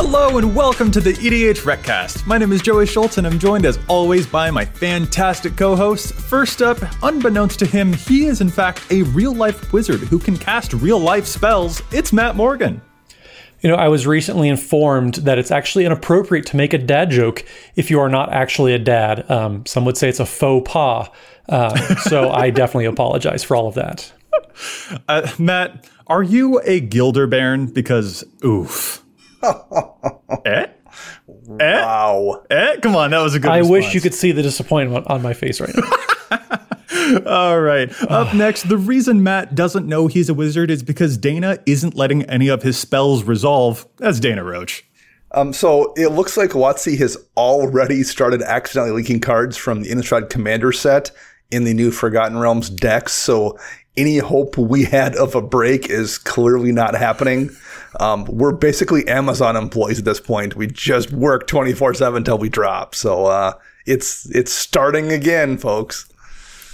Hello and welcome to the EDH Recast. My name is Joey Schultz and I'm joined as always by my fantastic co-hosts. First up, unbeknownst to him, he is in fact a real-life wizard who can cast real-life spells. It's Matt Morgan. You know, I was recently informed that it's actually inappropriate to make a dad joke if you are not actually a dad. Um, some would say it's a faux pas. Uh, so I definitely apologize for all of that. Uh, Matt, are you a Gilder Baron? Because, oof. eh? Eh? Wow. Eh? Come on, that was a good I response. wish you could see the disappointment on my face right now. All right. Up next, the reason Matt doesn't know he's a wizard is because Dana isn't letting any of his spells resolve. That's Dana Roach. Um, so it looks like WotC has already started accidentally leaking cards from the Innistrad Commander set in the new Forgotten Realms decks. So any hope we had of a break is clearly not happening. Um, we're basically Amazon employees at this point. We just work 24 7 until we drop. So, uh, it's, it's starting again, folks.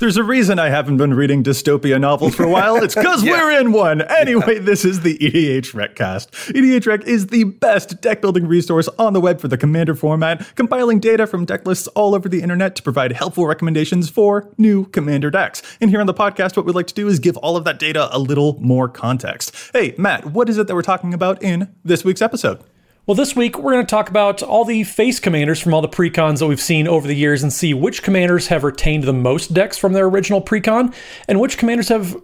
There's a reason I haven't been reading dystopia novels for a while. It's because Yeah. we're in one. Anyway, this is the EDH Recast. EDH Rec is the best deck building resource on the web for the Commander format, compiling data from deck lists all over the internet to provide helpful recommendations for new Commander decks. And here on the podcast, what we'd like to do is give all of that data a little more context. Hey, Matt, what is it that we're talking about in this week's episode? Well, this week we're going to talk about all the face commanders from all the precons that we've seen over the years and see which commanders have retained the most decks from their original precon and which commanders have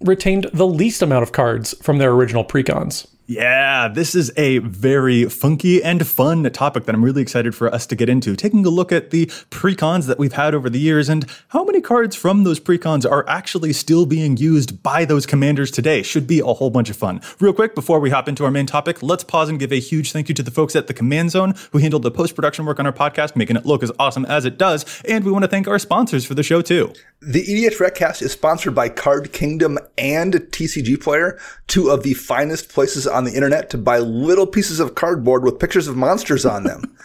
retained the least amount of cards from their original precons. Yeah, this is a very funky and fun topic that I'm really excited for us to get into. Taking a look at the precons that we've had over the years and how many cards from those precons are actually still being used by those commanders today should be a whole bunch of fun. Real quick, before we hop into our main topic, let's pause and give a huge thank you to the folks at the Command Zone who handled the post production work on our podcast, making it look as awesome as it does. And we want to thank our sponsors for the show too. The EDH Recast is sponsored by Card Kingdom and TCG Player, two of the finest places on the internet to buy little pieces of cardboard with pictures of monsters on them.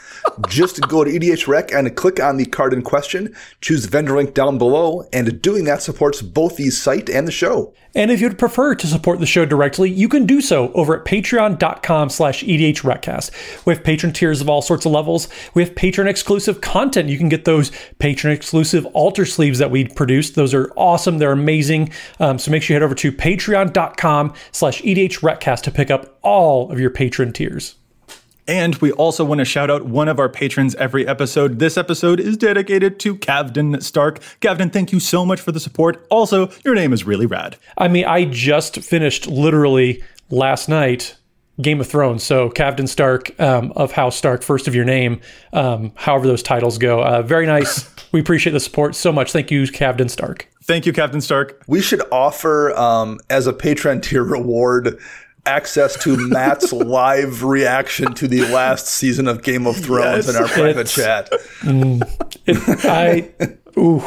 Just go to EDH Rec and click on the card in question, choose vendor link down below, and doing that supports both the site and the show. And if you'd prefer to support the show directly, you can do so over at patreon.com slash edhrecast. We have patron tiers of all sorts of levels. We have patron exclusive content. You can get those patron exclusive altar sleeves that we produced. Those are awesome. They're amazing. Um, so make sure you head over to patreon.com slash edhrecast to pick up all of your patron tiers. And we also want to shout out one of our patrons every episode. This episode is dedicated to Cavden Stark. Cavden, thank you so much for the support. Also, your name is really rad. I mean, I just finished literally last night Game of Thrones. So Cavden Stark um, of House Stark, first of your name, um, however those titles go. Uh, very nice. we appreciate the support so much. Thank you, Cavden Stark. Thank you, Captain Stark. We should offer, um, as a patron tier reward, access to Matt's live reaction to the last season of Game of Thrones Yes, in our private chat. Mm. It, I, ooh.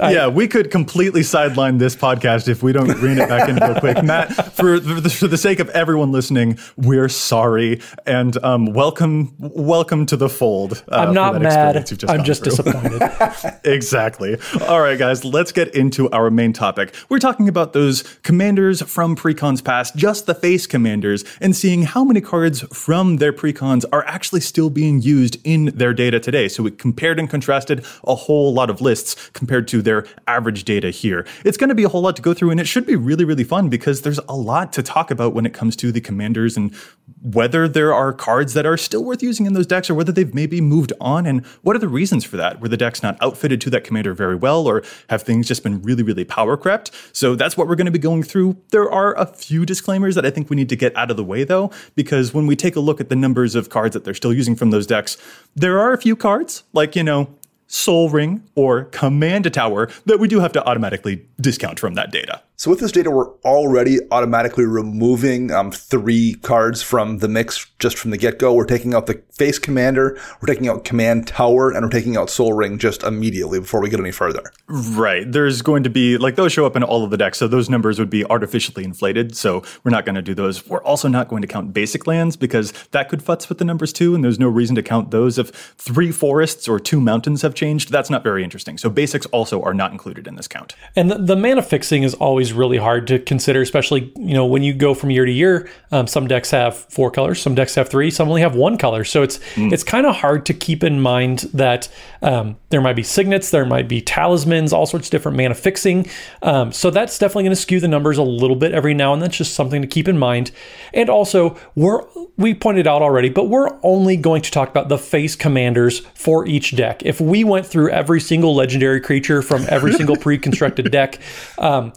Yeah, we could completely sideline this podcast if we don't rein it back in real quick. Matt, for the, for the sake of everyone listening, we're sorry and um, welcome welcome to the fold. uh, I'm not mad. you've I'm just through. disappointed. exactly. All right, guys, let's get into our main topic. We're talking about those commanders from precons past, just the face commanders, and seeing how many cards from their precons are actually still being used in their data today. So we compared and contrasted a whole lot of lists compared to their average data here. It's going to be a whole lot to go through, and it should be really, really fun because there's a lot to talk about when it comes to the commanders and whether there are cards that are still worth using in those decks or whether they've maybe moved on and what are the reasons for that? Were the decks not outfitted to that commander very well or have things just been really really power crept? So that's what we're going to be going through. There are a few disclaimers that i think we need to get out of the way though because when we take a look at the numbers of cards that they're still using from those decks there are a few cards like you know Sol Ring or command tower that we do have to automatically discount from that data So with this data, we're already automatically removing um, three cards from the mix just from the get-go. We're taking out the face commander, we're taking out command tower, and we're taking out Sol Ring just immediately before we get any further. Right. There's going to be like those show up in all of the decks, so those numbers would be artificially inflated. So we're not going to do those. We're also not going to count basic lands because that could futz with the numbers too, and there's no reason to count those if three forests or two mountains have changed. That's not very interesting. So basics also are not included in this count. And the, the mana fixing is always always really hard to consider, especially you know when you go from year to year. Um, some decks have four colors, some decks have three, some only have one color. So it's mm. it's kind of hard to keep in mind that um, there might be signets, there might be talismans, all sorts of different mana fixing. Um, so that's definitely going to skew the numbers a little bit every now and then. It's just something to keep in mind. And also, we're we pointed out already, but we're only going to talk about the face commanders for each deck. If we went through every single legendary creature from every single pre-constructed deck, um,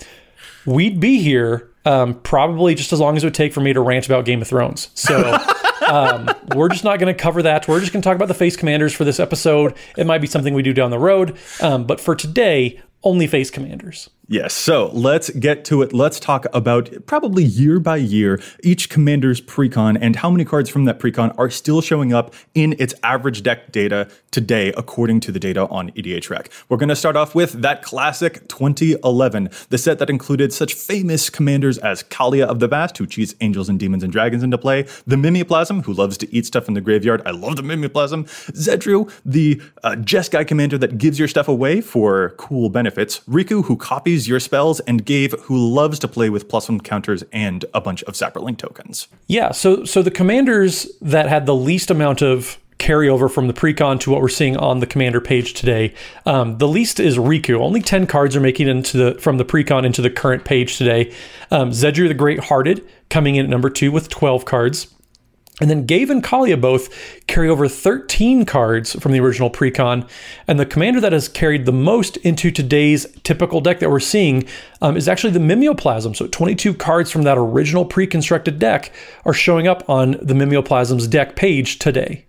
we'd be here um, probably just as long as it would take for me to rant about Game of Thrones. So. Um, we're just not going to cover that. We're just going to talk about the face commanders for this episode. It might be something we do down the road. Um, but for today, only face commanders. Yes, so let's get to it. Let's talk about probably year by year each commander's precon and how many cards from that precon are still showing up in its average deck data today, according to the data on EDHREC. We're going to start off with that classic 2011, the set that included such famous commanders as Kaalia of the Vast, who cheats angels and demons and dragons into play, the Mimeoplasm, who loves to eat stuff in the graveyard. I love the Mimeoplasm. Zedruu, the uh, Jeskai commander that gives your stuff away for cool benefits. Riku, who copies your spells, and Ghave, who loves to play with plus one counters and a bunch of saproling tokens. Yeah, so so the commanders that had the least amount of carryover from the precon to what we're seeing on the commander page today. Um, the least is Riku. Only 10 cards are making it into the from the precon into the current page today. Um, Zedruu the Great Hearted coming in at number two with 12 cards. And then Ghave and Kaalia both carry over 13 cards from the original precon. And the commander that has carried the most into today's typical deck that we're seeing um, is actually the Mimeoplasm. So 22 cards from that original pre-constructed deck are showing up on the Mimeoplasm's deck page today.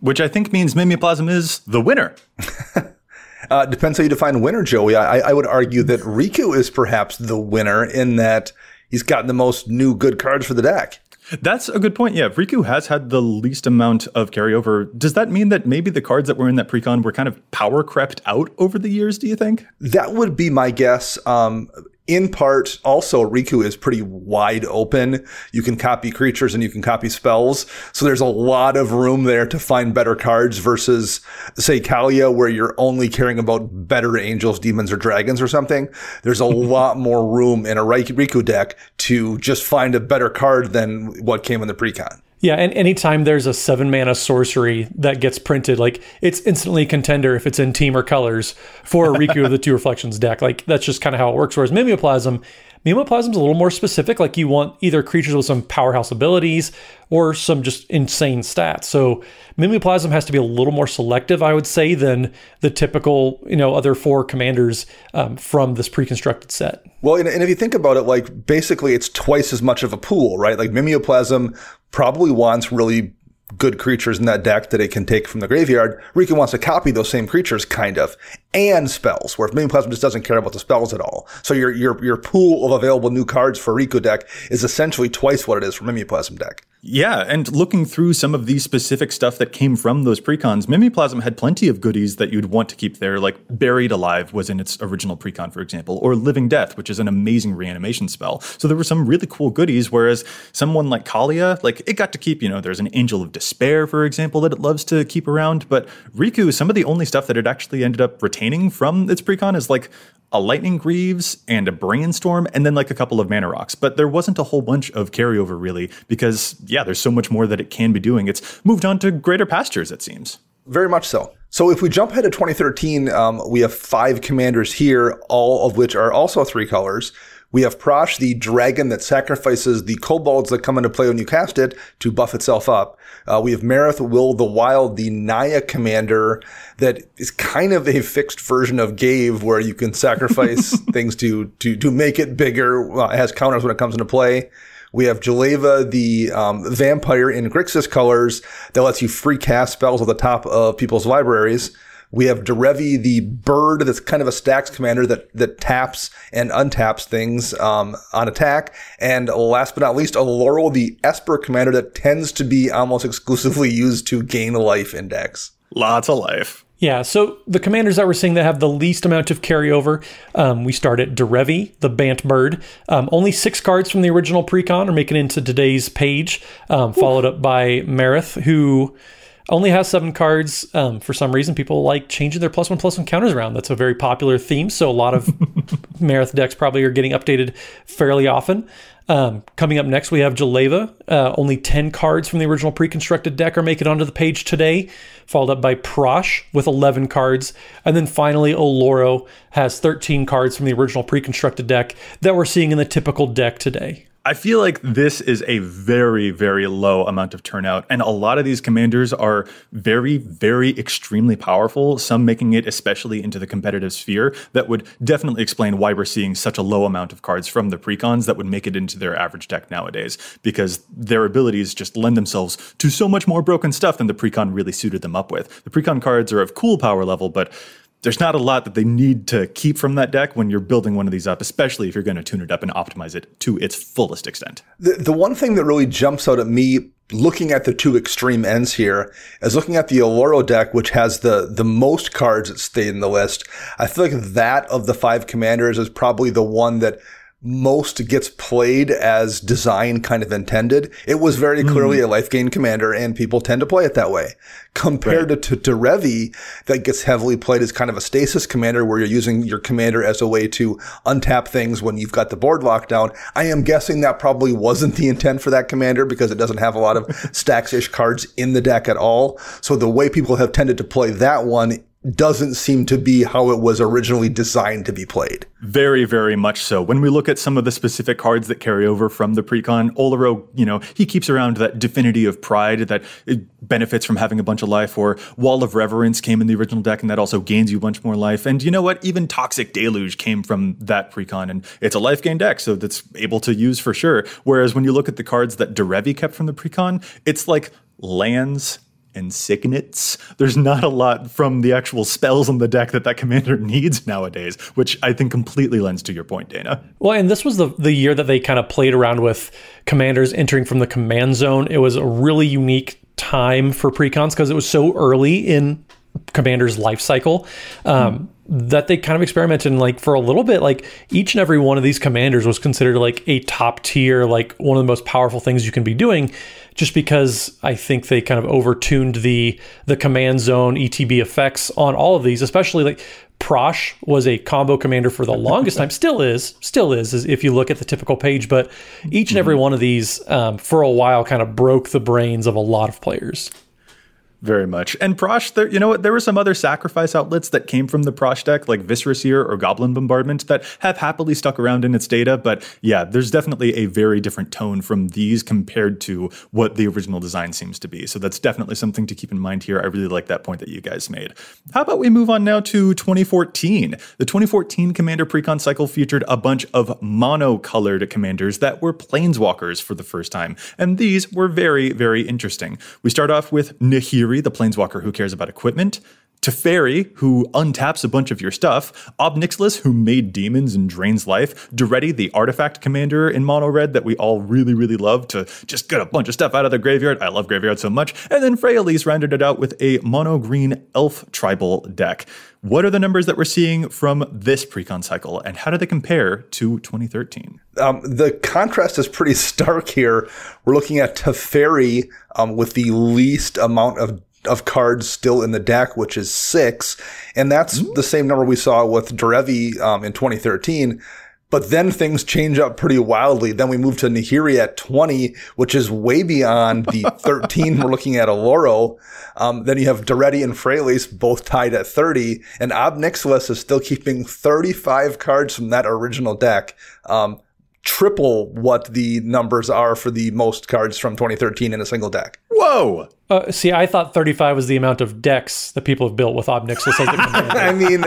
Which I think means Mimeoplasm is the winner. uh, depends how you define winner, Joey. I, I would argue that Riku is perhaps the winner in that he's gotten the most new good cards for the deck. That's a good point. Yeah, Riku has had the least amount of carryover. Does that mean that maybe the cards that were in that precon were kind of power crept out over the years? Do you think? That would be my guess. Um, in part, also Riku is pretty wide open. You can copy creatures and you can copy spells. So there's a lot of room there to find better cards versus, say, Kaalia, where you're only caring about better angels, demons, or dragons or something. There's a lot more room in a Riku deck to just find a better card than what came in the precon. Yeah, and anytime there's a seven mana sorcery that gets printed, like it's instantly contender if it's in Temur colors for a Riku of the Two Reflections deck. Like that's just kind of how it works. Whereas Mimeoplasm, Mimeoplasm's a little more specific. Like you want either creatures with some powerhouse abilities or some just insane stats. So Mimeoplasm has to be a little more selective, I would say, than the typical, you know, other four commanders um, from this pre-constructed set. Well, and, and, if you think about it, like basically it's twice as much of a pool, right? Like Mimeoplasm probably wants really good creatures in that deck that it can take from the graveyard. Riku wants to copy those same creatures, kind of, and spells, where Mimeoplasm just doesn't care about the spells at all. So your, your, your pool of available new cards for Riku deck is essentially twice what it is for Mimeoplasm deck. Yeah, and looking through some of the specific stuff that came from those precons, Mimeoplasm had plenty of goodies that you'd want to keep there, like Buried Alive was in its original precon, for example, or Living Death, which is an amazing reanimation spell. So there were some really cool goodies, whereas someone like Kaalia, like it got to keep, you know, there's an Angel of Despair, for example, that it loves to keep around, but Riku, some of the only stuff that it actually ended up retaining from its precon is like a Lightning Greaves and a Brainstorm, and then like a couple of Mana Rocks. But there wasn't a whole bunch of carryover really, because yeah, there's so much more that it can be doing. It's moved on to greater pastures, it seems. Very much so. So if we jump ahead to 2013, um, we have five commanders here, all of which are also three colors. We have Prossh, the dragon that sacrifices the kobolds that come into play when you cast it to buff itself up. Uh, we have Marath Will the Wild, the Naya commander that is kind of a fixed version of Ghave, where you can sacrifice things to to to make it bigger. Uh, it has counters when it comes into play. We have Jeleva, the um, vampire in Grixis colors that lets you free cast spells at the top of people's libraries. We have Derevi, the bird that's kind of a stacks commander that, that taps and untaps things um, on attack. And last but not least, Oloro, the Esper commander that tends to be almost exclusively used to gain life index. Lots of life. Yeah, so the commanders that we're seeing that have the least amount of carryover, um, we start at Derevi, the Bant Bird. Um, only six cards from the original precon are making it into today's page, um, followed up by Marath, who only has seven cards. Um, for some reason, people like changing their plus one plus one counters around. That's a very popular theme. So a lot of Marath decks probably are getting updated fairly often. Um, coming up next, we have Jeleva. Uh, only 10 cards from the original pre constructed deck are making onto the page today, followed up by Prossh with 11 cards. And then finally, Oloro has 13 cards from the original pre constructed deck that we're seeing in the typical deck today. I feel like this is a very, very low amount of turnout. And a lot of these commanders are very, very extremely powerful, some making it especially into the competitive sphere. That would definitely explain why we're seeing such a low amount of cards from the precons that would make it into their average deck nowadays, because their abilities just lend themselves to so much more broken stuff than the precon really suited them up with. The precon cards are of cool power level, but there's not a lot that they need to keep from that deck when you're building one of these up, especially if you're going to tune it up and optimize it to its fullest extent. The, the one thing that really jumps out at me looking at the two extreme ends here is looking at the Oloro deck, which has the, the most cards that stay in the list. I feel like that of the five commanders is probably the one that most gets played as design kind of intended. It was very hmm. clearly mm. a life gain commander and people tend to play it that way. Compared right. to, to Derevi, that gets heavily played as kind of a stasis commander where you're using your commander as a way to untap things when you've got the board locked down. I am guessing that probably wasn't the intent for that commander because it doesn't have a lot of stacks-ish cards in the deck at all. So the way people have tended to play that one doesn't seem to be how it was originally designed to be played. Very, very much so. When we look at some of the specific cards that carry over from the precon, Oloro, you know, he keeps around that Divinity of Pride that benefits from having a bunch of life, or Wall of Reverence came in the original deck, and that also gains you a bunch more life. And you know what? Even Toxic Deluge came from that precon, and it's a life gain deck, so that's able to use for sure. Whereas when you look at the cards that Derevi kept from the precon, it's like lands and signets. There's not a lot from the actual spells on the deck that that commander needs nowadays, which I think completely lends to your point, Dana. Well, and this was the the year that they kind of played around with commanders entering from the command zone. It was a really unique time for precons because it was so early in commander's life cycle. Um, mm that they kind of experimented in like for a little bit like each and every one of these commanders was considered like a top tier like one of the most powerful things you can be doing just because I think they kind of overtuned the the command zone ETB effects on all of these, especially like Prossh was a combo commander for the longest time, still is, still is, is, if you look at the typical page. But each and every mm-hmm. one of these, um, for a while, kind of broke the brains of a lot of players. Very much. And Prossh, there, you know what? There were some other sacrifice outlets that came from the Prossh deck, like Viscera Seer or Goblin Bombardment, that have happily stuck around in its data. But yeah, there's definitely a very different tone from these compared to what the original design seems to be. So that's definitely something to keep in mind here. I really like that point that you guys made. How about we move on now to 2014? The 2014 Commander Precon cycle featured a bunch of mono-colored commanders that were planeswalkers for the first time. And these were very, very interesting. We start off with Nahiri the planeswalker who cares about equipment, Teferi, who untaps a bunch of your stuff, Ob Nixilis, who made demons and drains life, Daretti, the artifact commander in mono red that we all really, really love to just get a bunch of stuff out of the graveyard. I love graveyard so much. And then Freyalise rounded it out with a mono green elf tribal deck. What are the numbers that we're seeing from this precon cycle, and how do they compare to 2013? Um, the contrast is pretty stark here. We're looking at Teferi um, with the least amount of of cards still in the deck, which is six, and that's mm-hmm. the same number we saw with Derevi um, in 2013. But then things change up pretty wildly. Then we move to Nahiri at 20, which is way beyond the 13 we're looking at Oloro. Um, then you have Daretti and Freyalise both tied at 30, and Ob Nixilis is still keeping 35 cards from that original deck. Um, triple what the numbers are for the most cards from 2013 in a single deck. Whoa! Uh, see, I thought 35 was the amount of decks that people have built with Ob Nixilis as. I mean,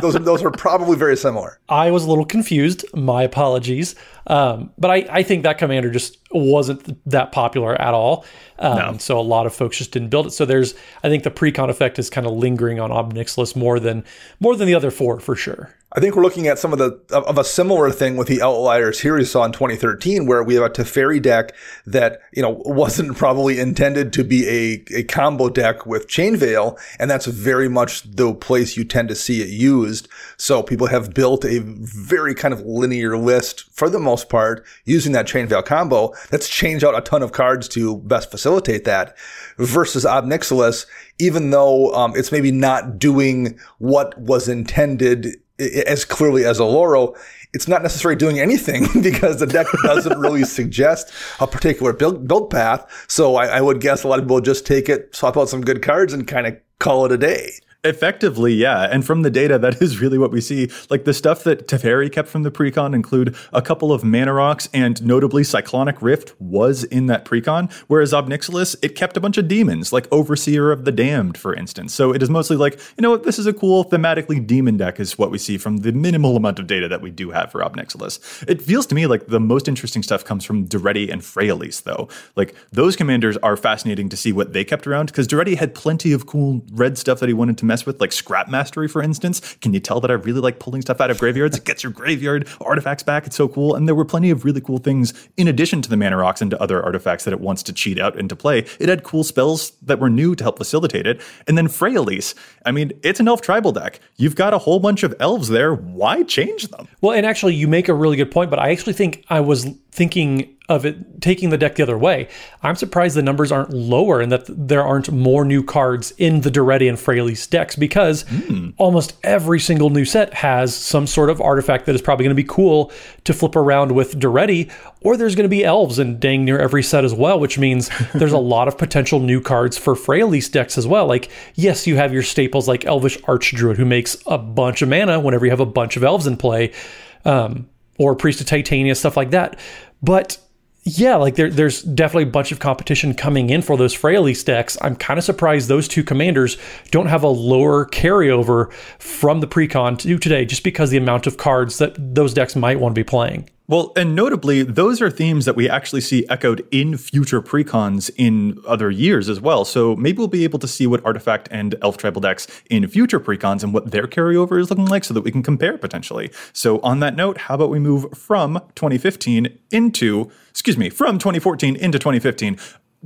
those those are probably very similar. I was a little confused. My apologies. Um, but I, I think that commander just wasn't that popular at all. Um, no. So a lot of folks just didn't build it. So there's, I think the pre-con effect is kind of lingering on Ob Nixilis more than more than the other four for sure. I think we're looking at some of the of a similar thing with the outliers here you saw in 2013, where we have a Teferi deck that you know wasn't probably intended to be a, a combo deck with Chain Veil, and that's very much the place you tend to see it used. So people have built a very kind of linear list for the most part using that Chain Veil combo. That's changed out a ton of cards to best facilitate that. Versus Ob Nixilis, even though um, it's maybe not doing what was intended as clearly as Oloro, it's not necessarily doing anything because the deck doesn't really suggest a particular build, build path. So I, I would guess a lot of people just take it, swap out some good cards, and kind of call it a day. Effectively, yeah. And from the data, that is really what we see. Like the stuff that Teferi kept from the precon include a couple of mana rocks, and notably Cyclonic Rift was in that precon, whereas Ob Nixilis, it kept a bunch of demons, like Overseer of the Damned, for instance. So it is mostly like, you know what, this is a cool thematically demon deck, is what we see from the minimal amount of data that we do have for Ob Nixilis. It feels to me like the most interesting stuff comes from Daretti and Freyalise, though. Like those commanders are fascinating to see what they kept around, because Daretti had plenty of cool red stuff that he wanted to mess with, like scrap mastery, for instance. Can you tell that I really like pulling stuff out of graveyards? It gets your graveyard artifacts back. It's so cool. And there were plenty of really cool things in addition to the mana rocks and to other artifacts that it wants to cheat out into play. It had cool spells that were new to help facilitate it. And then Freyalise, I mean, it's an elf tribal deck. You've got a whole bunch of elves there. Why change them? Well, and actually, you make a really good point, but I actually think I was thinking of it taking the deck the other way. I'm surprised the numbers aren't lower and that there aren't more new cards in the Daretti and Freyalise decks because mm. almost every single new set has some sort of artifact that is probably going to be cool to flip around with Daretti, or there's going to be elves in dang near every set as well, which means there's a lot of potential new cards for Freyalise decks as well. Like, yes, you have your staples like Elvish Archdruid, who makes a bunch of mana whenever you have a bunch of elves in play. Um, or Priest of Titania, stuff like that. But yeah, like there, there's definitely a bunch of competition coming in for those Freyalise decks. I'm kind of surprised those two commanders don't have a lower carryover from the precon to today, just because the amount of cards that those decks might want to be playing. Well, and notably, those are themes that we actually see echoed in future precons in other years as well. So maybe we'll be able to see what Artifact and Elf Tribal decks in future precons and what their carryover is looking like so that we can compare potentially. So, on that note, how about we move from 2015 into, excuse me, from 2014 into 2015?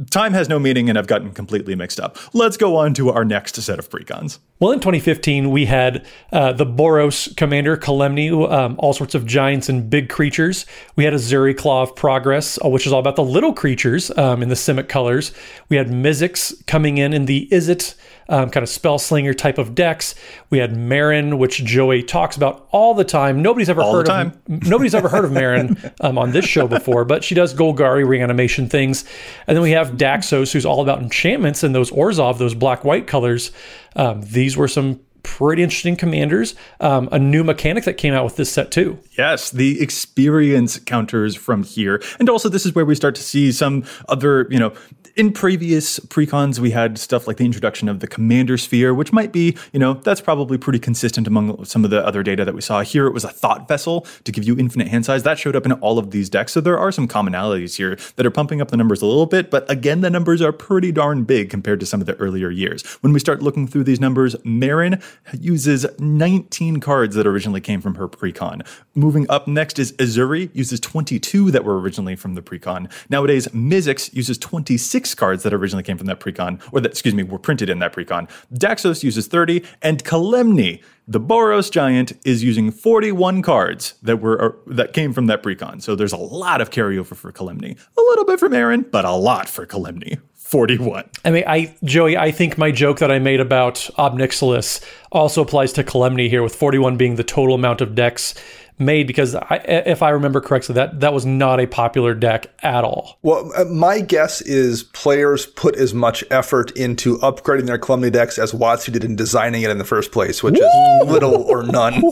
Time has no meaning and I've gotten completely mixed up. Let's go on to our next set of precons. Well, in 2015, we had uh, the Boros commander, Kalemne, um, all sorts of giants and big creatures. We had Ezuri Claw of Progress, uh, which is all about the little creatures um, in the Simic colors. We had Mizzix coming in in the Izzet um, kind of spell slinger type of decks. We had Meren, which Joey talks about all the time. Nobody's ever all heard of nobody's ever heard of Meren um, on this show before, but she does Golgari reanimation things. And then we have Daxos, who's all about enchantments, and those Orzhov, those black white colors. Um, these were some pretty interesting commanders. Um, a new mechanic that came out with this set too. Yes, the experience counters from here, and also this is where we start to see some other, you know, in previous precons, we had stuff like the introduction of the commander sphere, which might be, you know, that's probably pretty consistent among some of the other data that we saw. Here it was a thought vessel to give you infinite hand size. That showed up in all of these decks. So there are some commonalities here that are pumping up the numbers a little bit. But again, the numbers are pretty darn big compared to some of the earlier years. When we start looking through these numbers, Meren uses 19 cards that originally came from her precon. Moving up next is Ezuri, uses 22 that were originally from the precon. Nowadays, Mizzix uses 26 six cards that originally came from that precon, or that, excuse me, were printed in that precon. Daxos uses 30, and Kalemne, the Boros giant, is using 41 cards that were uh, that came from that precon. So there's a lot of carryover for Kalemne. A little bit from Aaron, but a lot for Kalemne. 41. I mean, I Joey, I think my joke that I made about Ob Nixilis also applies to Kalemne here, with 41 being the total amount of decks made because I, if I remember correctly, that that was not a popular deck at all. Well, uh, my guess is players put as much effort into upgrading their Kalemne decks as WotC did in designing it in the first place, which Woo! is little or none.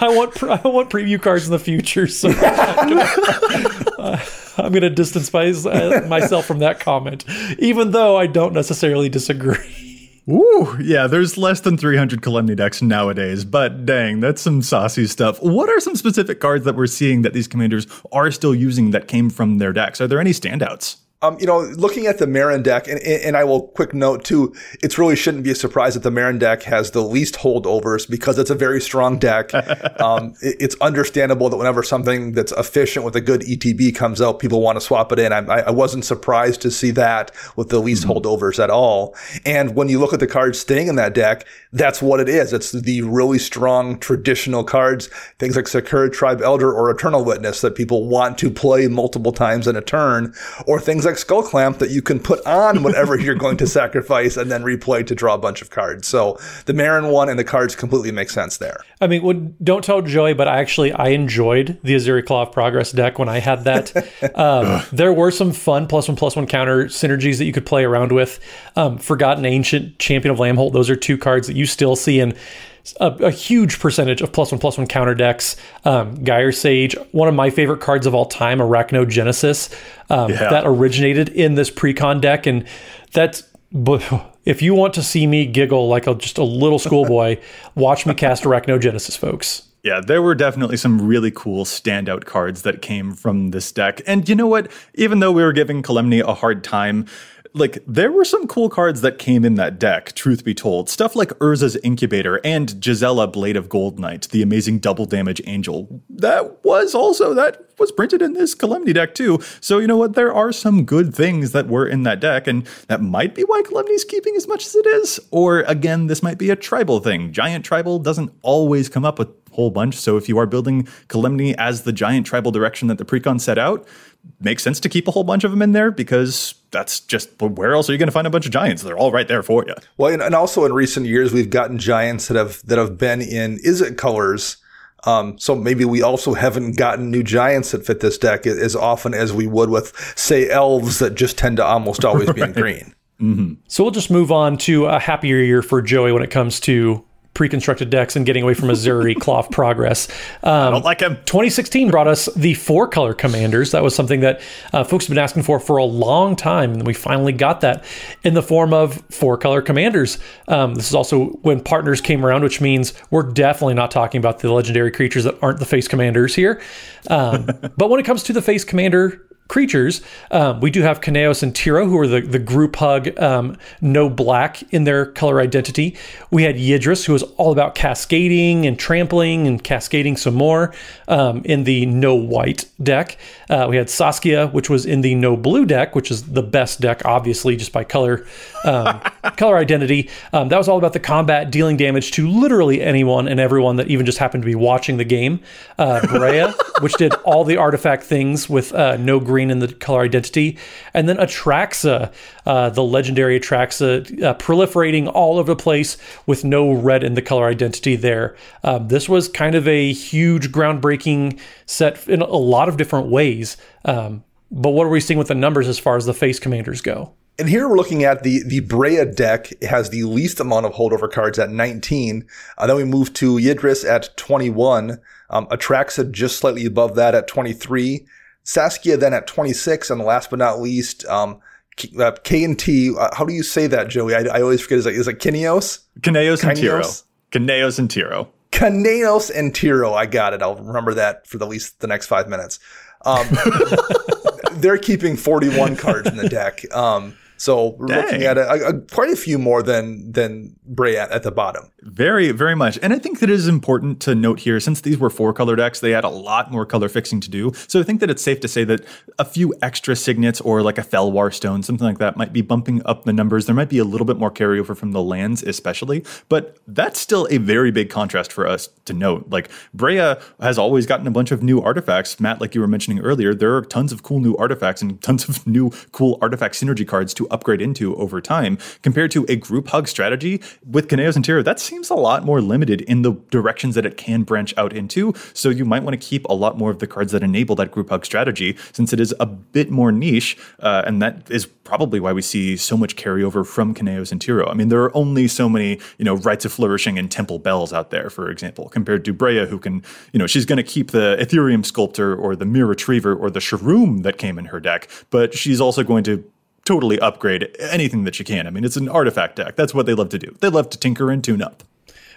I want I want preview cards in the future, so I'm I'm gonna distance uh, myself from that comment, even though I don't necessarily disagree. Ooh, yeah, there's less than 300 Kalemne decks nowadays, but dang, that's some saucy stuff. What are some specific cards that we're seeing that these commanders are still using that came from their decks? Are there any standouts? Um, you know, looking at the Meren deck, and, and I will quick note too, it really shouldn't be a surprise that the Meren deck has the least holdovers because it's a very strong deck. um, it, it's understandable that whenever something that's efficient with a good ETB comes out, people want to swap it in. I, I wasn't surprised to see that with the least mm-hmm. holdovers at all. And when you look at the cards staying in that deck, that's what it is. It's the really strong traditional cards, things like Sakura Tribe Elder or Eternal Witness that people want to play multiple times in a turn, or things like Skull Clamp that you can put on whatever you're going to sacrifice and then replay to draw a bunch of cards. So the Meren one and the cards completely make sense there. I mean, well, don't tell Joey, but I actually I enjoyed the Ezuri Claw of Progress deck when I had that. um, there were some fun plus one plus one counter synergies that you could play around with. Um, Forgotten Ancient, Champion of Lambholt, those are two cards that you still see in a, a, huge percentage of plus one plus one counter decks. Um, Gyre Sage, one of my favorite cards of all time, Arachnogenesis, um, yeah. that originated in this precon deck, and that's. If you want to see me giggle like a, just a little schoolboy, watch me cast Arachnogenesis, folks. Yeah, there were definitely some really cool standout cards that came from this deck. And you know what? Even though we were giving Kalemne a hard time, like there were some cool cards that came in that deck, truth be told. Stuff like Urza's Incubator and Gisela Blade of Goldnight, the amazing double damage angel. That was also that was printed in this Kalemne deck too. So you know what? There are some good things that were in that deck, and that might be why Kalemne's keeping as much as it is. Or again, this might be a tribal thing. Giant tribal doesn't always come up with a whole bunch. So if you are building Kalemne as the giant tribal direction that the precon set out, makes sense to keep a whole bunch of them in there because that's just where else are you going to find a bunch of giants? They're all right there for you. Well, and, and also in recent years, we've gotten giants that have that have been in Izzet colors. Um, so maybe we also haven't gotten new giants that fit this deck as often as we would with, say, elves that just tend to almost always be in green. Mm-hmm. So we'll just move on to a happier year for Joey when it comes to pre-constructed decks and getting away from Ezuri Cloth progress. Um, I don't like him. 2016 brought us the four color commanders. That was something that uh, folks have been asking for for a long time, and we finally got that in the form of four color commanders. Um, this is also when partners came around, which means we're definitely not talking about the legendary creatures that aren't the face commanders here. Um, but when it comes to the face commander creatures. Um, we do have Kynaios and Tiro, who are the, the group hug, um, no black in their color identity. We had Yidris, who was all about cascading and trampling and cascading some more um, in the no white deck. Uh, we had Saskia, which was in the no blue deck, which is the best deck, obviously, just by color um, color identity. Um, that was all about the combat, dealing damage to literally anyone and everyone that even just happened to be watching the game. Uh, Breya, which did all the artifact things with uh, no green green in the color identity. And then Atraxa, uh, the legendary Atraxa, uh, proliferating all over the place with no red in the color identity there. Um, this was kind of a huge groundbreaking set in a lot of different ways. Um, but what are we seeing with the numbers as far as the face commanders go? And here we're looking at the the Breya deck it has the least amount of holdover cards at 19. Uh, then we move to Yidris at 21. Um, Atraxa just slightly above that at 23. Saskia then at 26, and last but not least, um, uh, K and T. Uh, how do you say that, Joey? I, I always forget. Is it, is it Kynaios? Kynaios and Tiro. Kynaios and Tiro. Kynaios and Tiro. I got it. I'll remember that for at least the next five minutes. Um, they're keeping 41 cards in the deck. Um, so we're Dang. looking at a, a, quite a few more than than Breya at, at, the bottom. Very, very much. And I think that it is important to note here, since these were four color decks, they had a lot more color fixing to do. So I think that it's safe to say that a few extra signets or like a Fellwar stone, something like that, might be bumping up the numbers. There might be a little bit more carryover from the lands, especially, but that's still a very big contrast for us to note. Like Breya has always gotten a bunch of new artifacts. Matt, like you were mentioning earlier, there are tons of cool new artifacts and tons of new cool artifact synergy cards to upgrade into over time compared to a group hug strategy with Kynaios and Tiro. That seems a lot more limited in the directions that it can branch out into. So you might want to keep a lot more of the cards that enable that group hug strategy since it is a bit more niche. Uh, and that is probably why we see so much carryover from Kynaios and Tiro. I mean, there are only so many, you know, Rites of Flourishing and Temple Bells out there, for example, compared to Breya, who can, you know, she's going to keep the Etherium Sculptor or the Myr Retriever or the Sharuum that came in her deck, but she's also going to totally upgrade anything that you can. I mean, it's an artifact deck. That's what they love to do. They love to tinker and tune up.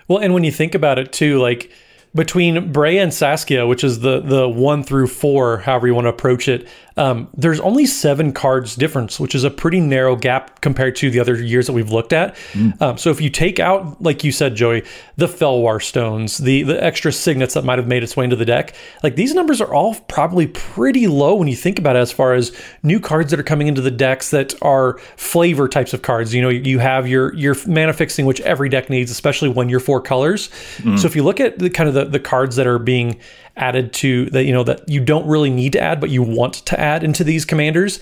Well, and when you think about it too, like between Breya and Saskia, which is the the one through four, however you want to approach it, um, there's only seven cards difference, which is a pretty narrow gap compared to the other years that we've looked at. Mm. Um, so if you take out, like you said, Joey, the Fellwar stones, the the extra signets that might have made its way into the deck, like these numbers are all probably pretty low when you think about it, as far as new cards that are coming into the decks that are flavor types of cards. You know, you have your your mana fixing, which every deck needs, especially when you're four colors. Mm. So if you look at the kind of the, the cards that are being added to that, you know, that you don't really need to add, but you want to add into these commanders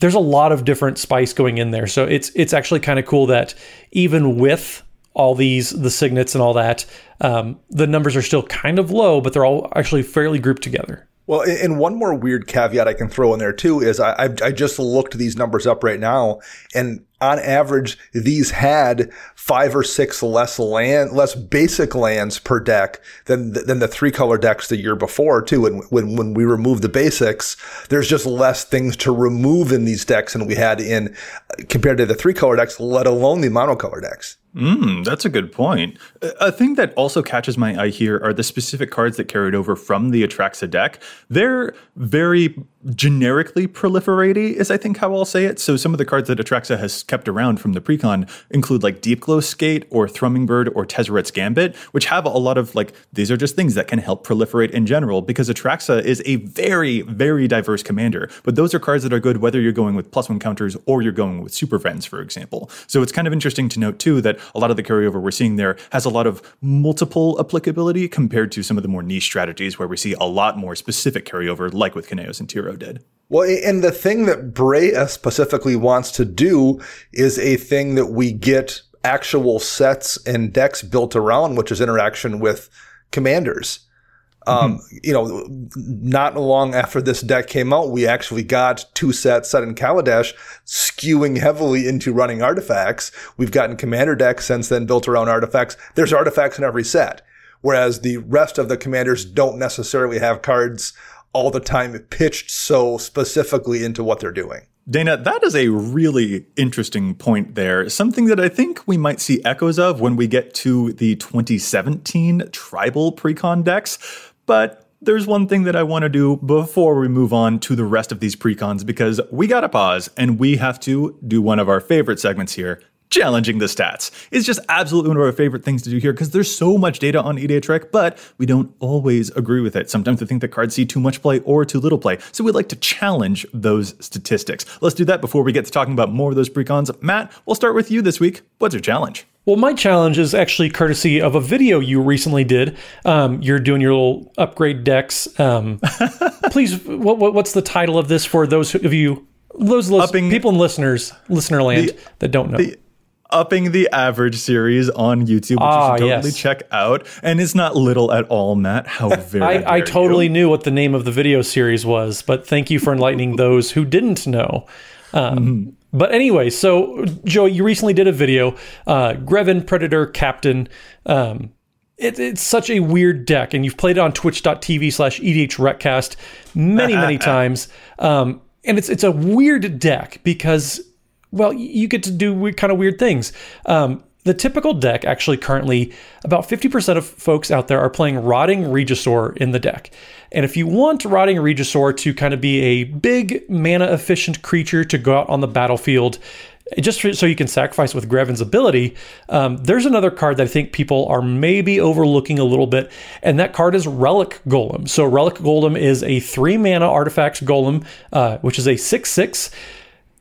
there's a lot of different spice going in there. So it's it's actually kind of cool that even with all these the signets and all that, um, the numbers are still kind of low, but they're all actually fairly grouped together. Well, and one more weird caveat I can throw in there too is I, I just looked these numbers up right now, and on average, these had five or six less land, less basic lands per deck than than the three color decks the year before too. And when when we remove the basics, there's just less things to remove in these decks than we had in compared to the three color decks, let alone the monocolor decks. Mm, that's a good point. A thing that also catches my eye here are the specific cards that carried over from the Atraxa deck. They're very generically proliferate is I think how I'll say it. So some of the cards that Atraxa has kept around from the precon include like Deep Glow Skate or Thrumming Bird or Tezzeret's Gambit, which have a lot of like these are just things that can help proliferate in general because Atraxa is a very very diverse commander. But those are cards that are good whether you're going with plus one counters or you're going with super friends, for example. So it's kind of interesting to note too that a lot of the carryover we're seeing there has a lot of multiple applicability compared to some of the more niche strategies where we see a lot more specific carryover, like with Kynaios and Tiro did. Well, and the thing that Breya specifically wants to do is a thing that we get actual sets and decks built around, which is interaction with commanders. Um, mm-hmm. you know, not long after this deck came out, we actually got two sets set in Kaladesh skewing heavily into running artifacts. We've gotten commander decks since then built around artifacts. There's artifacts in every set. Whereas the rest of the commanders don't necessarily have cards all the time pitched so specifically into what they're doing. Dana, that is a really interesting point there. Something that I think we might see echoes of when we get to the 2017 tribal precon decks. But there's one thing that I want to do before we move on to the rest of these precons because we got to pause and we have to do one of our favorite segments here challenging the stats. It's just absolutely one of our favorite things to do here because there's so much data on EDHREC, but we don't always agree with it. Sometimes we think that cards see too much play or too little play. So we like to challenge those statistics. Let's do that before we get to talking about more of those precons. Matt, we'll start with you this week. What's your challenge? Well, my challenge is actually courtesy of a video you recently did. Um, you're doing your little upgrade decks. Um, please, what, what, what's the title of this for those of you, those Upping, people and listeners, listener land the, that don't know? The, upping the average series on YouTube, which ah, you should totally yes. check out. And it's not little at all, Matt. How very I, I totally you. knew what the name of the video series was, but thank you for enlightening those who didn't know. Um, mm-hmm. But anyway, so Joe, you recently did a video, uh, Greven Predator Captain. Um, it, it's such a weird deck, and you've played it on twitch.tv slash EDH recast many, many times. Um, and it's it's a weird deck because well, you get to do kind of weird things. Um, the typical deck, actually, currently, about 50% of folks out there are playing Rotting Regisaur in the deck. And if you want Rotting Regisaur to kind of be a big mana efficient creature to go out on the battlefield, just so you can sacrifice with Greven's ability, um, there's another card that I think people are maybe overlooking a little bit, and that card is Relic Golem. So, Relic Golem is a three mana artifact golem, uh, which is a 6 6.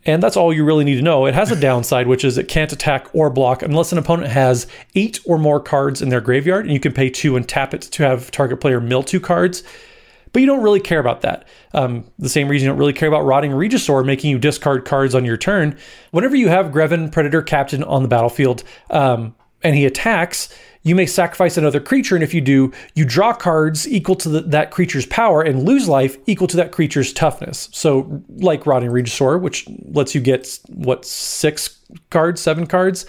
And that's all you really need to know. It has a downside, which is it can't attack or block unless an opponent has eight or more cards in their graveyard, and you can pay two and tap it to have target player mill two cards. But you don't really care about that. Um, the same reason you don't really care about Rotting Regisaur making you discard cards on your turn. Whenever you have Greven Predator Captain on the battlefield um, and he attacks, you may sacrifice another creature, and if you do, you draw cards equal to the, that creature's power and lose life equal to that creature's toughness. So, like Rotting Regisaur, which lets you get what six cards, seven cards,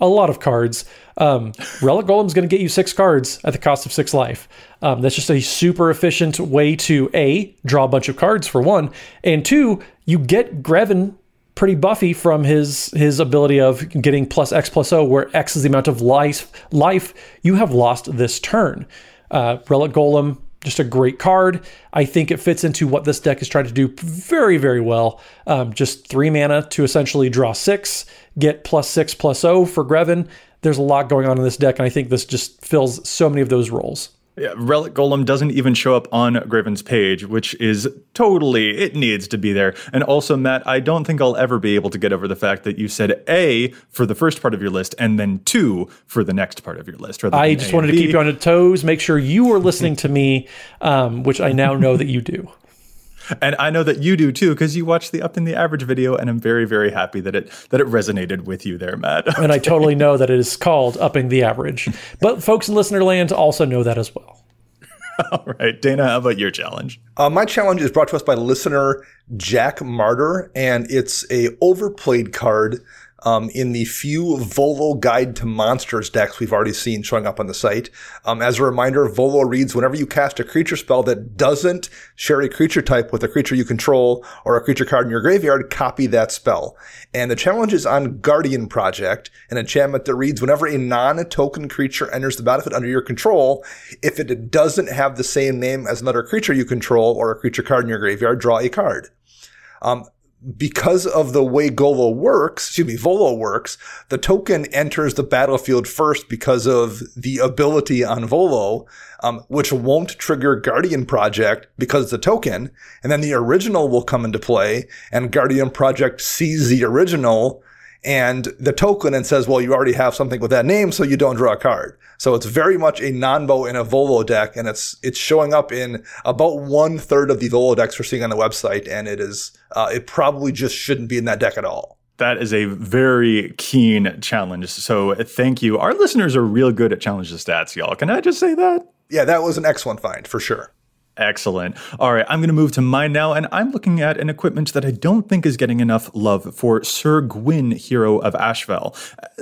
a lot of cards. Um, Relic Golem is going to get you six cards at the cost of six life. Um, that's just a super efficient way to a draw a bunch of cards for one, and two, you get Greven pretty buffy from his his ability of getting plus X plus O, where X is the amount of life life you have lost this turn. Uh, Relic Golem, just a great card. I think it fits into what this deck is trying to do very, very well. Um, just three mana to essentially draw six, get plus six plus O for Greven. There's a lot going on in this deck, and I think this just fills so many of those roles. Yeah, Relic Golem doesn't even show up on Greven's page, which is totally, it needs to be there. And also, Matt, I don't think I'll ever be able to get over the fact that you said A for the first part of your list and then two for the next part of your list. I just wanted to keep you on your toes, make sure you were listening to me, um, which I now know that you do. And I know that you do too, because you watched the up in the Average video, and I'm very, very happy that it that it resonated with you there, Matt. and I totally know that it is called Upping the Average. But folks in listener land also know that as well. All right, Dana, how about your challenge? Uh, my challenge is brought to us by listener Jack Martyr, and it's a overplayed card um, in the few Volo Guide to Monsters decks we've already seen showing up on the site. Um, as a reminder, Volo reads whenever you cast a creature spell that doesn't share a creature type with a creature you control or a creature card in your graveyard, copy that spell. And the challenge is on Guardian Project, an enchantment that reads whenever a non-token creature enters the battlefield under your control, if it doesn't have the same name as another creature you control or a creature card in your graveyard, draw a card. Um, because of the way Golo works, excuse me, Volo works, the token enters the battlefield first because of the ability on Volo, um, which won't trigger Guardian Project because a token. And then the original will come into play and Guardian Project sees the original and the token and says, well, you already have something with that name, so you don't draw a card. So it's very much a Nonvo in a Volo deck, and it's it's showing up in about one third of the Volo decks we're seeing on the website, and it is uh, it probably just shouldn't be in that deck at all. That is a very keen challenge. So thank you. Our listeners are real good at challenge the stats, y'all. Can I just say that? Yeah, that was an excellent find for sure. Excellent. All right, I'm going to move to mine now, and I'm looking at an equipment that I don't think is getting enough love for Syr Gwyn, Hero of Ashvale.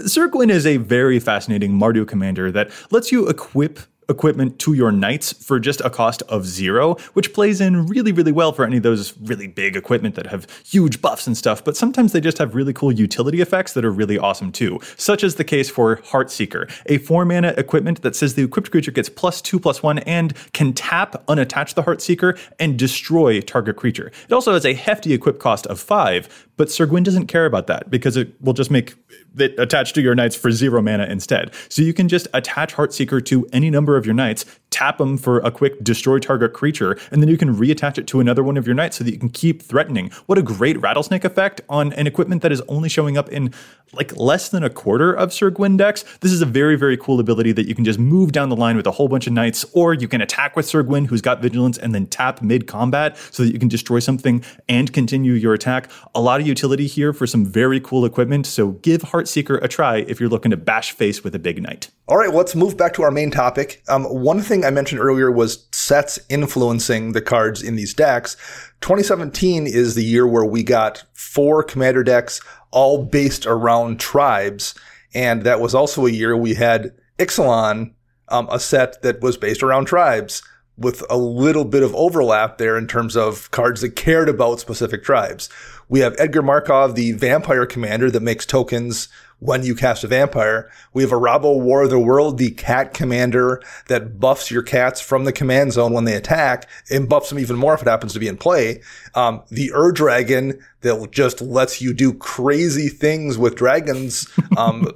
Syr Gwyn is a very fascinating Mardu commander that lets you equip equipment to your knights for just a cost of zero, which plays in really, really well for any of those really big equipment that have huge buffs and stuff, but sometimes they just have really cool utility effects that are really awesome too, such as the case for Heartseeker, a four mana equipment that says the equipped creature gets plus two, plus one, and can tap, unattach the Heartseeker, and destroy target creature. It also has a hefty equip cost of five, but Syr Gwyn doesn't care about that because it will just make it attach to your knights for zero mana instead. So you can just attach Heartseeker to any number of your knights, tap them for a quick destroy target creature, and then you can reattach it to another one of your knights so that you can keep threatening. What a great rattlesnake effect on an equipment that is only showing up in like less than a quarter of Syr Gwyn decks. This is a very, very cool ability that you can just move down the line with a whole bunch of knights, or you can attack with Syr Gwyn, who's got vigilance, and then tap mid combat so that you can destroy something and continue your attack. A lot of utility here for some very cool equipment, so give Heartseeker a try if you're looking to bash face with a big knight. All right, let's move back to our main topic. Um, one thing I mentioned earlier was sets influencing the cards in these decks. 2017 is the year where we got four commander decks all based around tribes. And that was also a year we had Ixalan, um, a set that was based around tribes with a little bit of overlap there in terms of cards that cared about specific tribes. We have Edgar Markov, the vampire commander that makes tokens when you cast a vampire. We have Arahbo Roar of the World, the cat commander that buffs your cats from the command zone when they attack and buffs them even more if it happens to be in play. Um, the Ur Dragon that just lets you do crazy things with dragons. Um,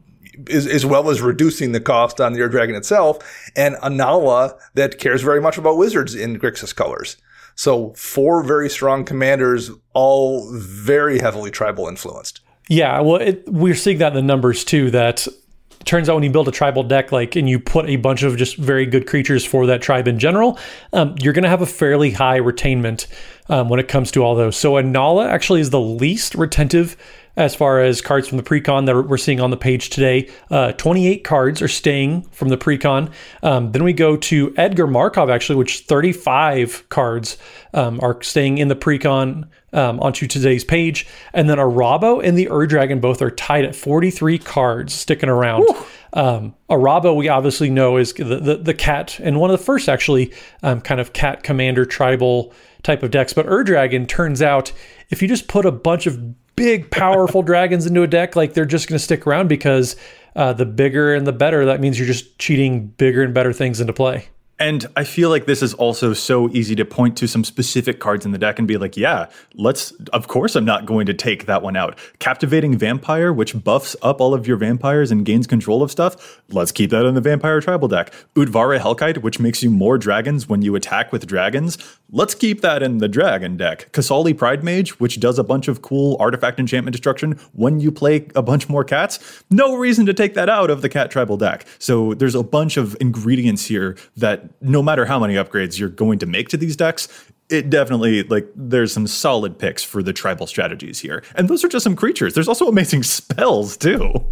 as, as, well as reducing the cost on the Ur Dragon itself, and Inalla that cares very much about wizards in Grixis colors. So four very strong commanders, all very heavily tribal influenced. Yeah, well, it, we're seeing that in the numbers too. That turns out when you build a tribal deck, like, and you put a bunch of just very good creatures for that tribe in general, um, you're going to have a fairly high retainment um, when it comes to all those. So Inalla actually is the least retentive as far as cards from the precon that we're seeing on the page today. Uh, 28 cards are staying from the precon. Um, then we go to Edgar Markov, actually, which 35 cards um, are staying in the precon um, onto today's page. And then Arahbo and the Ur Dragon both are tied at 43 cards sticking around. Um, Arahbo, we obviously know, is the, the, the, cat, and one of the first actually um, kind of cat commander tribal type of decks. But Ur Dragon turns out if you just put a bunch of big, powerful dragons into a deck, like they're just going to stick around because uh, the bigger and the better. That means you're just cheating bigger and better things into play. And I feel like this is also so easy to point to some specific cards in the deck and be like, yeah, let's, of course, I'm not going to take that one out. Captivating Vampire, which buffs up all of your vampires and gains control of stuff, let's keep that in the Vampire Tribal deck. Utvara Hellkite, which makes you more dragons when you attack with dragons, let's keep that in the Dragon deck. Qasali Pridemage, which does a bunch of cool artifact enchantment destruction when you play a bunch more cats, no reason to take that out of the Cat Tribal deck. So there's a bunch of ingredients here that no matter how many upgrades you're going to make to these decks, it definitely like there's some solid picks for the tribal strategies here. And those are just some creatures. There's also amazing spells too.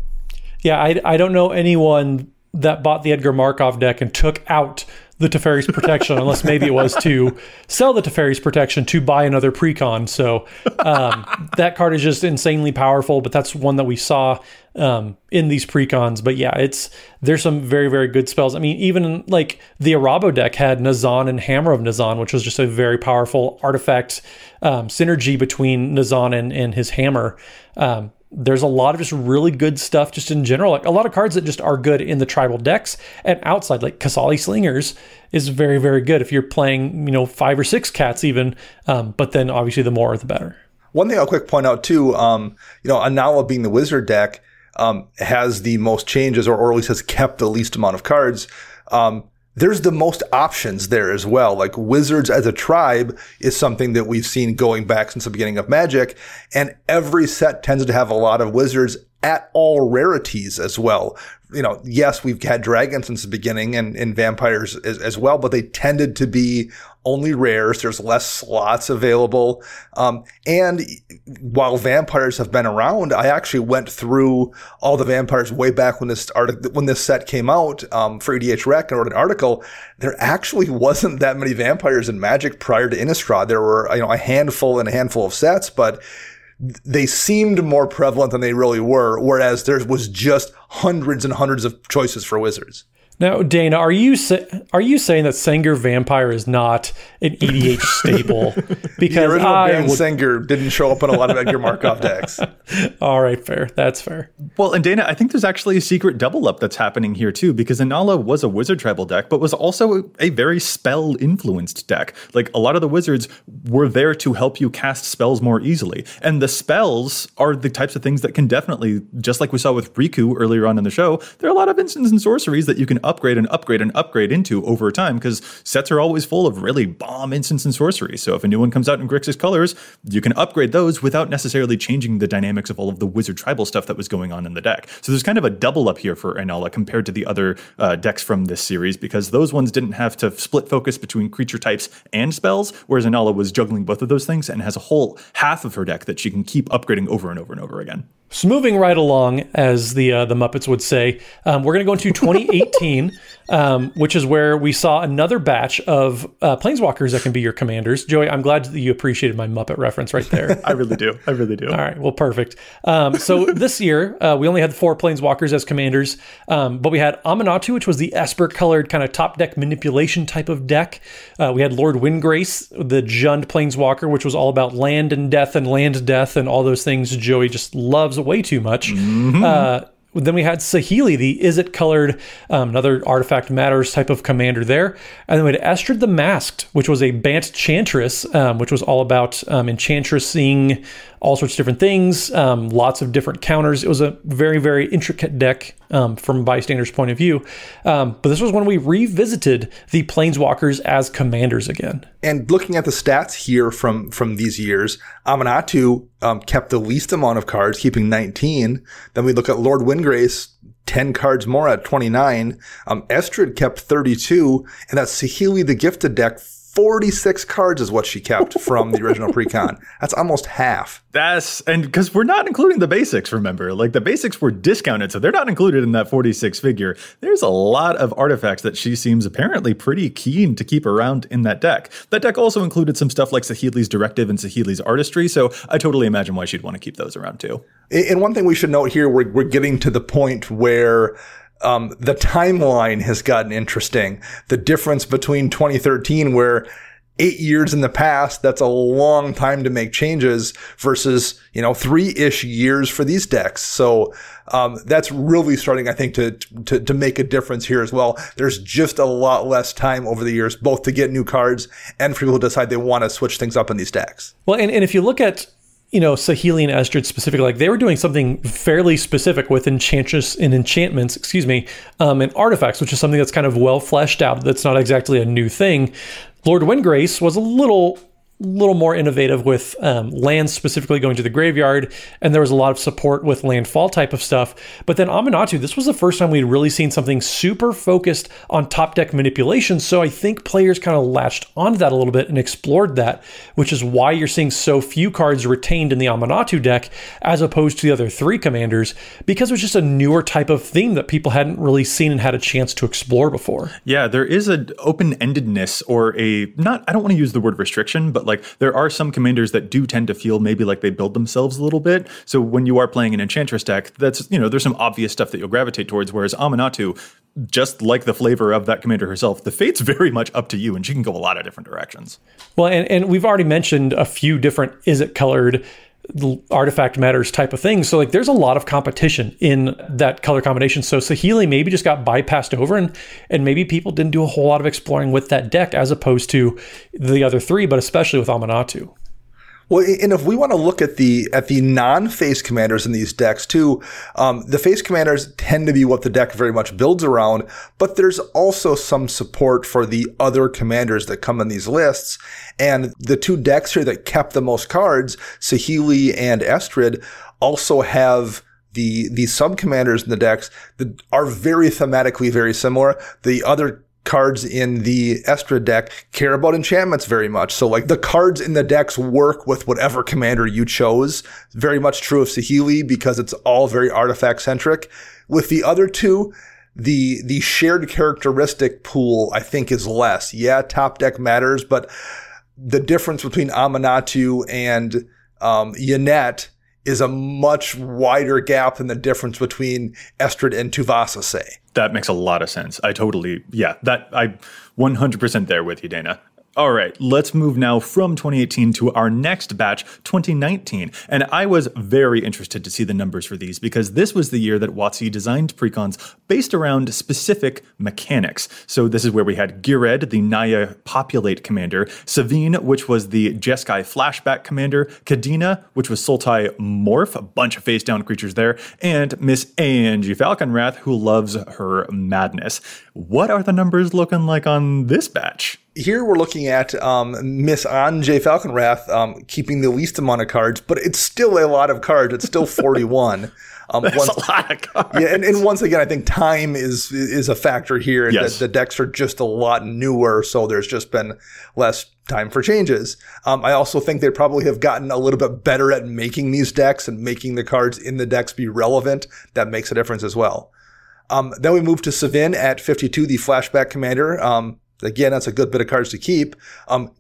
Yeah, I, I don't know anyone that bought the Edgar Markov deck and took out the Teferi's protection, unless maybe it was to sell the Teferi's protection to buy another precon. So um, that card is just insanely powerful, but that's one that we saw um, in these precons. But yeah, it's there's some very very good spells. I mean, even like the Arahbo deck had Nazahn and Hammer of Nazahn, which was just a very powerful artifact um, synergy between Nazahn and, and his hammer. Um, there's a lot of just really good stuff just in general. Like a lot of cards that just are good in the tribal decks and outside, like Qasali Slingers is very, very good if you're playing, you know, five or six cats even. Um, but then obviously the more the better. One thing I'll quick point out too, um, you know, Inalla being the wizard deck, um, has the most changes or, or at least has kept the least amount of cards. Um, there's the most options there as well. Like wizards as a tribe is something that we've seen going back since the beginning of Magic. And every set tends to have a lot of wizards at all rarities as well. You know, yes, we've had dragons since the beginning and, and vampires as, as well, but they tended to be only rares. There's less slots available. Um, and while vampires have been around, I actually went through all the vampires way back when this article, when this set came out, um, for EDHREC and wrote an article. There actually wasn't that many vampires in Magic prior to Innistrad. There were, you know, a handful and a handful of sets, but they seemed more prevalent than they really were, whereas there was just hundreds and hundreds of choices for wizards. Now, Dana, are you sa- are you saying that Sengir Vampire is not an EDH staple? Because the original I Baron would... Sengir didn't show up in a lot of Edgar Markov decks. All right, fair. That's fair. Well, and Dana, I think there's actually a secret double up that's happening here too, because Inalla was a wizard tribal deck, but was also a very spell influenced deck. Like a lot of the wizards were there to help you cast spells more easily, and the spells are the types of things that can definitely, just like we saw with Riku earlier on in the show, there are a lot of instants and sorceries that you can upgrade and upgrade and upgrade into over time because sets are always full of really bomb instants and sorcery. So if a new one comes out in Grixis colors, you can upgrade those without necessarily changing the dynamics of all of the wizard tribal stuff that was going on in the deck. So there's kind of a double up here for Inalla compared to the other uh, decks from this series because those ones didn't have to split focus between creature types and spells, whereas Inalla was juggling both of those things and has a whole half of her deck that she can keep upgrading over and over and over again. So moving right along, as the uh, the Muppets would say, um, we're going to go into 2018, um, which is where we saw another batch of uh, planeswalkers that can be your commanders. Joey, I'm glad that you appreciated my Muppet reference right there. I really do. I really do. All right. Well, perfect. Um, so this year uh, we only had four planeswalkers as commanders, um, but we had Aminatou, which was the Esper colored kind of top deck manipulation type of deck. Uh, we had Lord Windgrace, the Jund planeswalker, which was all about land and death and land death and all those things Joey just loves way too much. Mm-hmm. Uh, then we had Saheeli, the Izzet colored, um, another artifact matters type of commander there. And then we had Estrid the Masked, which was a Bant Chantress, um, which was all about um, enchantressing all sorts of different things, um, lots of different counters. It was a very, very intricate deck um, from bystander's point of view. Um, but this was when we revisited the Planeswalkers as commanders again. And looking at the stats here from from these years, Aminatou um, kept the least amount of cards, keeping 19. Then we look at Lord Windgrace, 10 cards more at 29. Um, Estrid kept 32, and that's Saheeli the Gifted deck 46 cards is what she kept from the original precon. That's almost half. That's and because we're not including the basics, remember? Like the basics were discounted, so they're not included in that 46 figure. There's a lot of artifacts that she seems apparently pretty keen to keep around in that deck. That deck also included some stuff like Saheeli's Directive and Saheeli's Artistry, so I totally imagine why she'd want to keep those around too. And one thing we should note here, we're, we're getting to the point where um, the timeline has gotten interesting. The difference between 2013, where eight years in the past, that's a long time to make changes versus, you know, three ish years for these decks. So, um, that's really starting, I think, to, to, to make a difference here as well. There's just a lot less time over the years, both to get new cards and for people who decide they want to switch things up in these decks. Well, and, and if you look at you know, Saheeli and Estrid specifically, like they were doing something fairly specific with enchantress and enchantments, excuse me, um, and artifacts, which is something that's kind of well fleshed out. That's not exactly a new thing. Lord Windgrace was a little little more innovative with um, land specifically going to the graveyard, and there was a lot of support with landfall type of stuff. But then Aminatou, this was the first time we'd really seen something super focused on top deck manipulation. So I think players kind of latched onto that a little bit and explored that, which is why you're seeing so few cards retained in the Aminatou deck as opposed to the other three commanders, because it was just a newer type of theme that people hadn't really seen and had a chance to explore before. Yeah, there is an open endedness or a not, I don't want to use the word restriction, but like there are some commanders that do tend to feel maybe like they build themselves a little bit. So when you are playing an Enchantress deck, that's, you know, there's some obvious stuff that you'll gravitate towards. Whereas Aminatou, just like the flavor of that commander herself, the fate's very much up to you and she can go a lot of different directions. Well, and, and we've already mentioned a few different Izzet colored artifact matters type of things. So like there's a lot of competition in that color combination. So Saheeli maybe just got bypassed over and and maybe people didn't do a whole lot of exploring with that deck as opposed to the other three, but especially with Aminatou. Well, and if we want to look at the at the non-face commanders in these decks too, um, the face commanders tend to be what the deck very much builds around. But there's also some support for the other commanders that come in these lists. And the two decks here that kept the most cards, Saheeli and Estrid, also have the the sub commanders in the decks that are very thematically very similar. The other cards in the Estrid deck care about enchantments very much. So like the cards in the decks work with whatever commander you chose. Very much true of Saheeli because it's all very artifact centric. With the other two, the the shared characteristic pool I think is less. Yeah, top deck matters, but the difference between Aminatou and um, Yennett is a much wider gap than the difference between Estrid and Tuvasa, say. That makes a lot of sense. I totally, yeah, that I 100% there with you, Dana. All right, let's move now from 2018 to our next batch, 2019. And I was very interested to see the numbers for these because this was the year that WotC designed precons based around specific mechanics. So this is where we had Ghired, the Naya Populate commander, Sevinne, which was the Jeskai Flashback commander, Kadena, which was Sultai Morph, a bunch of face down creatures there, and Miss Anje Falkenrath, who loves her madness. What are the numbers looking like on this batch? Here we're looking at um, Miss Anje Falkenrath um, keeping the least amount of cards, but it's still a lot of cards. It's still 41. Um, That's once, a lot of cards. Yeah, and, and, once again, I think time is is a factor here. And yes. the, the, decks are just a lot newer, so there's just been less time for changes. Um, I also think they probably have gotten a little bit better at making these decks and making the cards in the decks be relevant. That makes a difference as well. Um, then we move to Sevinne at 52, the flashback commander. Um, Again, that's a good bit of cards to keep. Um,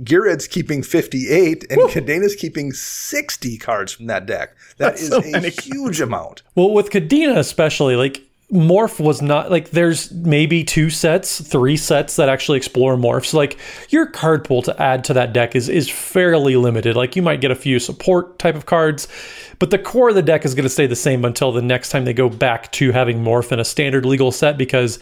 keeping 58 and Kadena's keeping 60 cards from that deck. That that's is so a huge amount. Well, with Kadena especially, like morph was not like there's maybe two sets three sets that actually explore morphs like your card pool to add to that deck is is fairly limited like you might get a few support type of cards but the core of the deck is going to stay the same until the next time they go back to having morph in a standard legal set because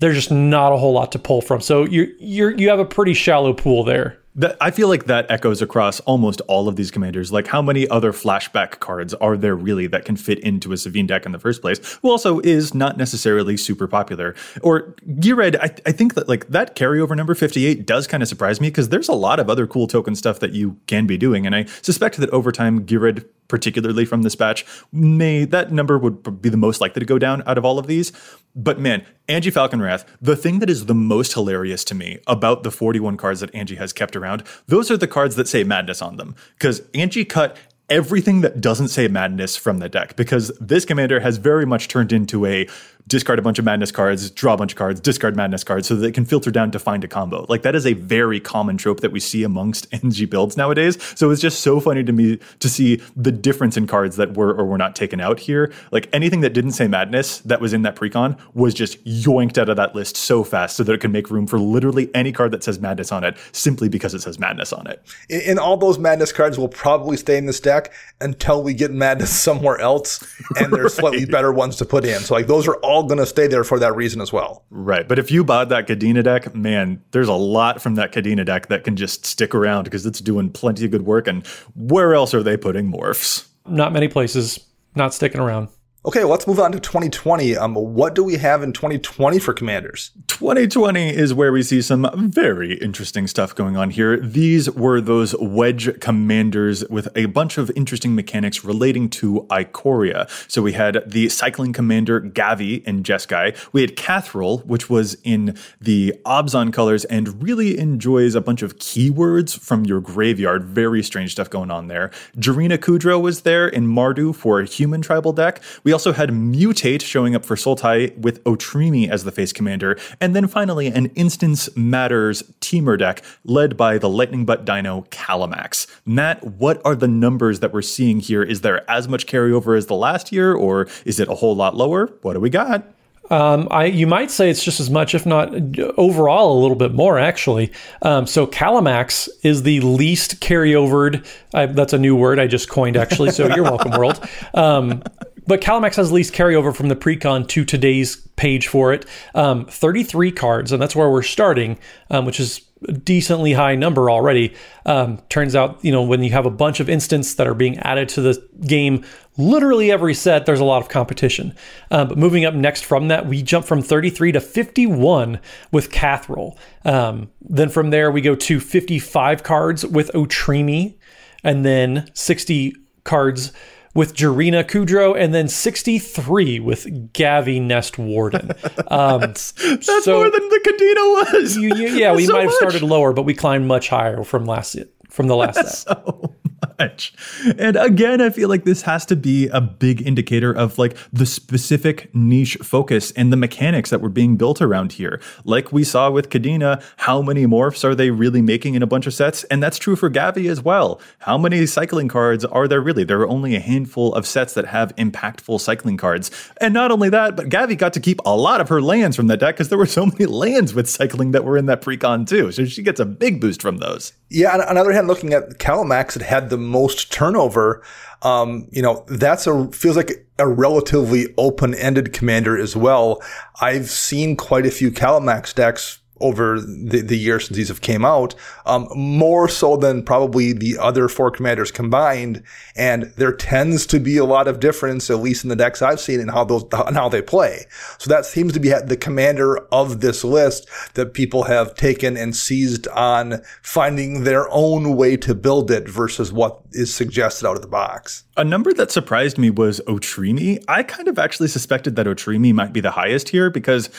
there's just not a whole lot to pull from. So you you you have a pretty shallow pool there. That, I feel like that echoes across almost all of these commanders. Like, how many other flashback cards are there really that can fit into a Sevinne deck in the first place? Who also is not necessarily super popular. Or Ghired, I, I think that like that carryover number 58 does kind of surprise me because there's a lot of other cool token stuff that you can be doing. And I suspect that over time, Ghired particularly from this batch, may that number would be the most likely to go down out of all of these. But man, Anje Falkenrath, the thing that is the most hilarious to me about the 41 cards that Anje has kept around, those are the cards that say madness on them. Because Anje cut everything that doesn't say madness from the deck because this commander has very much turned into a discard a bunch of madness cards, draw a bunch of cards, discard madness cards so that it can filter down to find a combo. Like that is a very common trope that we see amongst Anje builds nowadays. So it's just so funny to me to see the difference in cards that were or were not taken out here. Like anything that didn't say madness that was in that precon was just yoinked out of that list so fast so that it can make room for literally any card that says madness on it simply because it says madness on it. And all those madness cards will probably stay in this deck until we get madness somewhere else and there's right. slightly better ones to put in. So like those are all all going to stay there for that reason as well. Right. But if you bought that Kadena deck, man, there's a lot from that Kadena deck that can just stick around because it's doing plenty of good work. And where else are they putting morphs? Not many places, not sticking around. Okay, let's move on to 2020. Um, what do we have in 2020 for commanders? 2020 is where we see some very interesting stuff going on here. These were those wedge commanders with a bunch of interesting mechanics relating to Ikoria. So we had the cycling commander Gavi in Jeskai. We had Kathril, which was in the Abzan colors and really enjoys a bunch of keywords from your graveyard. Very strange stuff going on there. Jirina Kudro was there in Mardu for a human tribal deck. We also had Mutate showing up for Sultai with Otrimi as the face commander. And then finally, an Instance Matters Temur deck led by the Lightning Butt Dino Kalamax. Matt, what are the numbers that we're seeing here? Is there as much carryover as the last year, or is it a whole lot lower? What do we got? Um, I you might say it's just as much, if not overall, a little bit more actually. Um, so Kalamax is the least carryovered. I, that's a new word I just coined actually. So you're welcome, world. Um, but Kalamax has the least carryover from the precon to today's page for it. Um, 33 cards, and that's where we're starting, um, which is a decently high number already. Um, turns out, you know, when you have a bunch of instants that are being added to the game, literally every set, there's a lot of competition. Um, but moving up next from that, we jump from 33 to 51 with Kathril. Um, then from there, we go to 55 cards with Otrimi, and then 60 cards with Jirina Kudro, and then 63 with Gavi Nest Warden. Um, that's, that's so more than the Kadena was. You, you, yeah, we so might have started lower, but we climbed much higher from last from the last set. So much. And again, I feel like this has to be a big indicator of like the specific niche focus and the mechanics that were being built around here. Like we saw with Kadena, how many morphs are they really making in a bunch of sets? And that's true for Gavi as well. How many cycling cards are there really? There are only a handful of sets that have impactful cycling cards. And not only that, but Gavi got to keep a lot of her lands from that deck because there were so many lands with cycling that were in that precon too. So she gets a big boost from those. Yeah, on the other hand, looking at Kalamax, it had the most turnover. Um, you know, that's a feels like a relatively open-ended commander as well. I've seen quite a few Kalamax decks over the, the year since these have came out, um, more so than probably the other four commanders combined. And there tends to be a lot of difference, at least in the decks I've seen, in how those how they play. So that seems to be the commander of this list that people have taken and seized on finding their own way to build it versus what is suggested out of the box. A number that surprised me was Otrimi. I kind of actually suspected that Otrimi might be the highest here because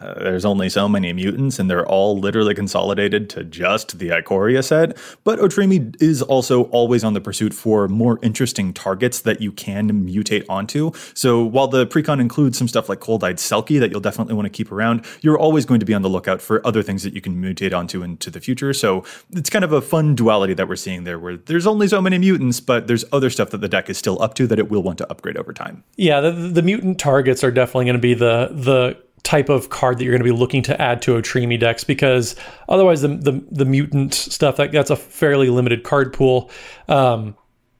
uh, there's only so many mutants and they're all literally consolidated to just the Ikoria set. But Otrimi is also always on the pursuit for more interesting targets that you can mutate onto. So while the precon includes some stuff like Cold Eyed Selkie that you'll definitely want to keep around, you're always going to be on the lookout for other things that you can mutate onto into the future. So it's kind of a fun duality that we're seeing there where there's only so many mutants, but there's other stuff that the deck is still up to that it will want to upgrade over time. Yeah, the, the mutant targets are definitely going to be the the type of card that you're going to be looking to add to Otrimi decks because otherwise the the, the mutant stuff that that's a fairly limited card pool. Um,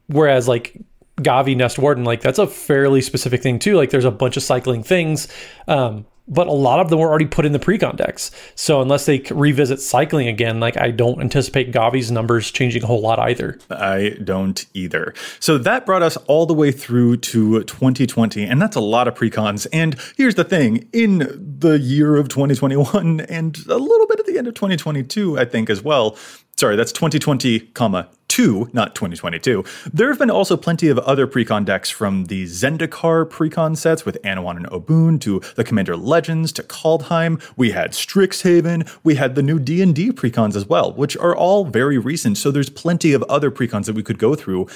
whereas like Gavi Nest Warden, like that's a fairly specific thing too. Like there's a bunch of cycling things. Um, but a lot of them were already put in the precon decks. So unless they revisit cycling again, like I don't anticipate Gavi's numbers changing a whole lot either. I don't either. So that brought us all the way through to 2020, and that's a lot of precons. And here's the thing: in the year of 2021 and a little bit at the end of 2022, I think as well, sorry, that's 2020, comma, two, not 2022. There have been also plenty of other precon decks from the Zendikar precon sets with Anowon and Obuun to the Commander Legends to Kaldheim. We had Strixhaven. We had the new D&D precons as well, which are all very recent. So there's plenty of other precons that we could go through.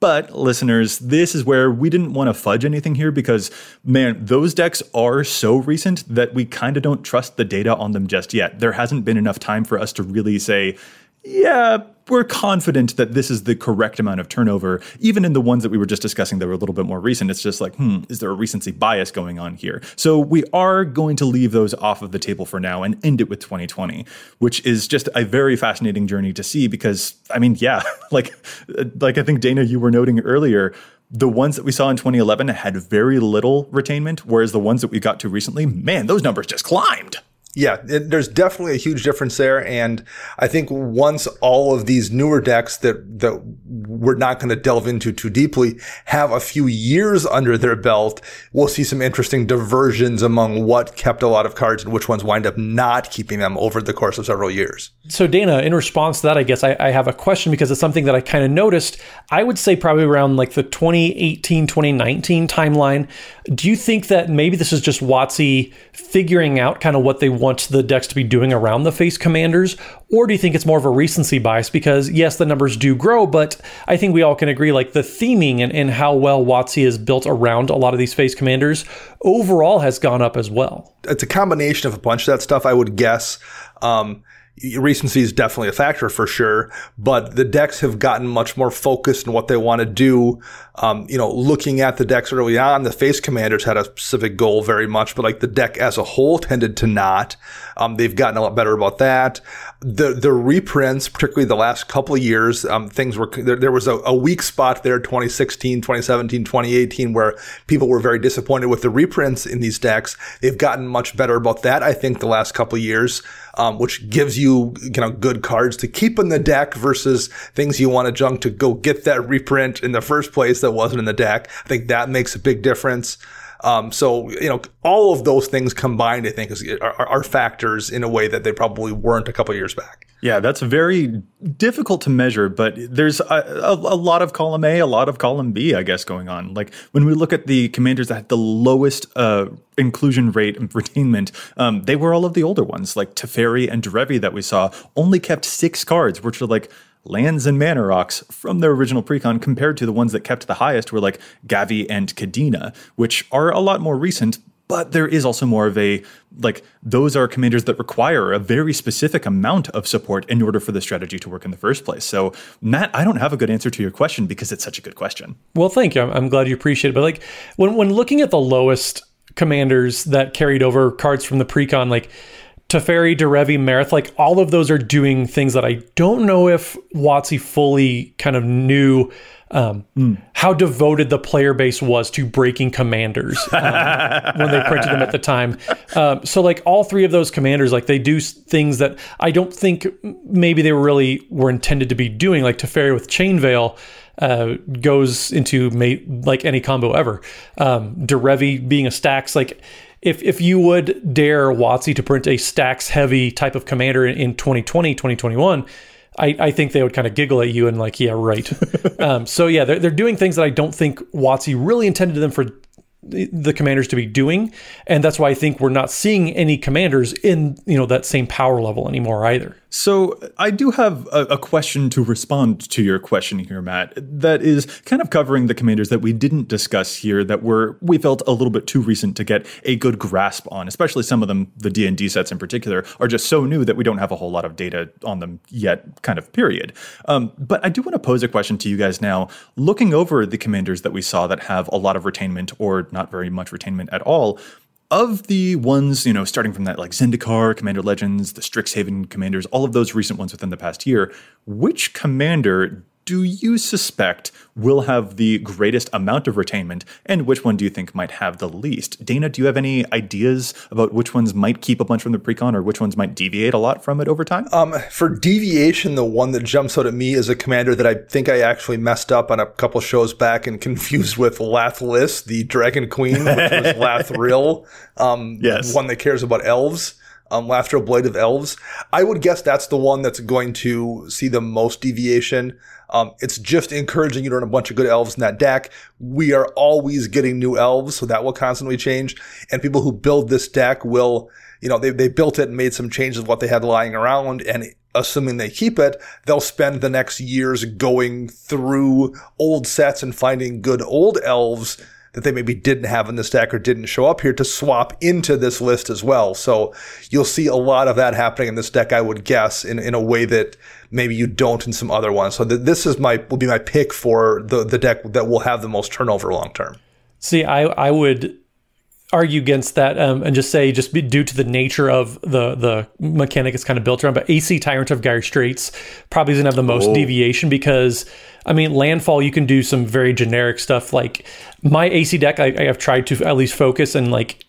But listeners, this is where we didn't want to fudge anything here because, man, those decks are so recent that we kind of don't trust the data on them just yet. There hasn't been enough time for us to really say, yeah, we're confident that this is the correct amount of turnover. Even in the ones that we were just discussing that were a little bit more recent, it's just like, hmm, is there a recency bias going on here? So we are going to leave those off of the table for now and end it with 2020, which is just a very fascinating journey to see because, I mean, yeah, like, like I think Dana, you were noting earlier, the ones that we saw in 2011 had very little retainment, whereas the ones that we got to recently, man, those numbers just climbed. Yeah, it, there's definitely a huge difference there, and I think once all of these newer decks that that we're not going to delve into too deeply, have a few years under their belt, we'll see some interesting diversions among what kept a lot of cards and which ones wind up not keeping them over the course of several years. So, Dana, in response to that, I guess I, I have a question because it's something that I kind of noticed. I would say probably around like the 2018, 2019 timeline. Do you think that maybe this is just WotC figuring out kind of what they want the decks to be doing around the face commanders? Or do you think it's more of a recency bias? Because yes, the numbers do grow, but I think we all can agree like the theming and, and how well WotC is built around a lot of these face commanders overall has gone up as well. It's a combination of a bunch of that stuff, I would guess. Um, recency is definitely a factor for sure, but the decks have gotten much more focused on what they want to do. Um, you know, looking at the decks early on, the face commanders had a specific goal very much, but like the deck as a whole tended to not. Um, they've gotten a lot better about that. The the reprints, particularly the last couple of years, um, things were there, there was a, a, weak spot there, 2016, 2017, 2018, where people were very disappointed with the reprints in these decks. They've gotten much better about that, I think, the last couple of years um, which gives you you know good cards to keep in the deck versus things you want to junk to go get that reprint in the first place that wasn't in the deck. I think that makes a big difference. Um, so you know, all of those things combined, I think, is, are, are, factors in a way that they probably weren't a couple years back. Yeah, that's very difficult to measure, but there's a, a, a, lot of column A, a lot of column B, I guess, going on. Like when we look at the commanders that had the lowest uh, inclusion rate and retainment, um, they were all of the older ones, like Teferi and Derevi that we saw, only kept six cards, which are like lands and mana rocks from their original precon compared to the ones that kept the highest were like Gavi and Kadena, which are a lot more recent, but there is also more of a like those are commanders that require a very specific amount of support in order for the strategy to work in the first place. So, Matt, I don't have a good answer to your question because it's such a good question. Well, thank you. I'm, I'm glad you appreciate it. But like when when looking at the lowest commanders that carried over cards from the precon, like Teferi, Derevi, Marath, like all of those are doing things that I don't know if WotC fully kind of knew um, mm. how devoted the player base was to breaking commanders um, when they printed them at the time. Um, so like all three of those commanders, like they do things that I don't think maybe they really were intended to be doing. Like Teferi with Chain Veil. Uh, goes into may, like any combo ever. Um, Derevi being a stacks, like if if you would dare WotC to print a stacks heavy type of commander in, in 2020, 2021, I, I think they would kind of giggle at you and like, yeah, right. um, so yeah, they're, they're doing things that I don't think WotC really intended them for the commanders to be doing and that's why i think we're not seeing any commanders in you know that same power level anymore either so I do have a, a, question to respond to your question here, Matt. That is kind of covering the commanders that we didn't discuss here that were we felt a little bit too recent to get a good grasp on. Especially some of them, the D and D sets in particular, are just so new that we don't have a whole lot of data on them yet. Kind of period. Um, but I do want to pose a question to you guys now. Looking over the commanders that we saw that have a lot of retainment or not very much retainment at all, of the ones, you know, starting from that like Zendikar, Commander Legends, the Strixhaven commanders, all of those recent ones within the past year, which commander do you suspect will have the greatest amount of retainment, and which one do you think might have the least? Dana, do you have any ideas about which ones might keep a bunch from the precon, or which ones might deviate a lot from it over time? Um, for deviation, the one that jumps out at me is a commander that I think I actually messed up on a couple shows back and confused with Lathliss, the Dragon Queen, which was Lathril, um, yes. one that cares about elves um, Lathril Blade of Elves. I would guess that's the one that's going to see the most deviation. Um, it's just encouraging you to run a bunch of good elves in that deck. We are always getting new elves, so that will constantly change. And people who build this deck will, you know, they, they built it and made some changes of what they had lying around. And assuming they keep it, they'll spend the next years going through old sets and finding good old elves that they maybe didn't have in this deck or didn't show up here to swap into this list as well. So you'll see a lot of that happening in this deck, I would guess, in, in a way that maybe you don't in some other ones. So th- this is my will be my pick for the the deck that will have the most turnover long term. See, I I would argue against that um, and just say just be, due to the nature of the the mechanic it's kind of built around. But Aesi Tyrant of Dire Straits probably doesn't have the most oh. deviation because I mean landfall you can do some very generic stuff like my Aesi deck I, I have tried to at least focus and like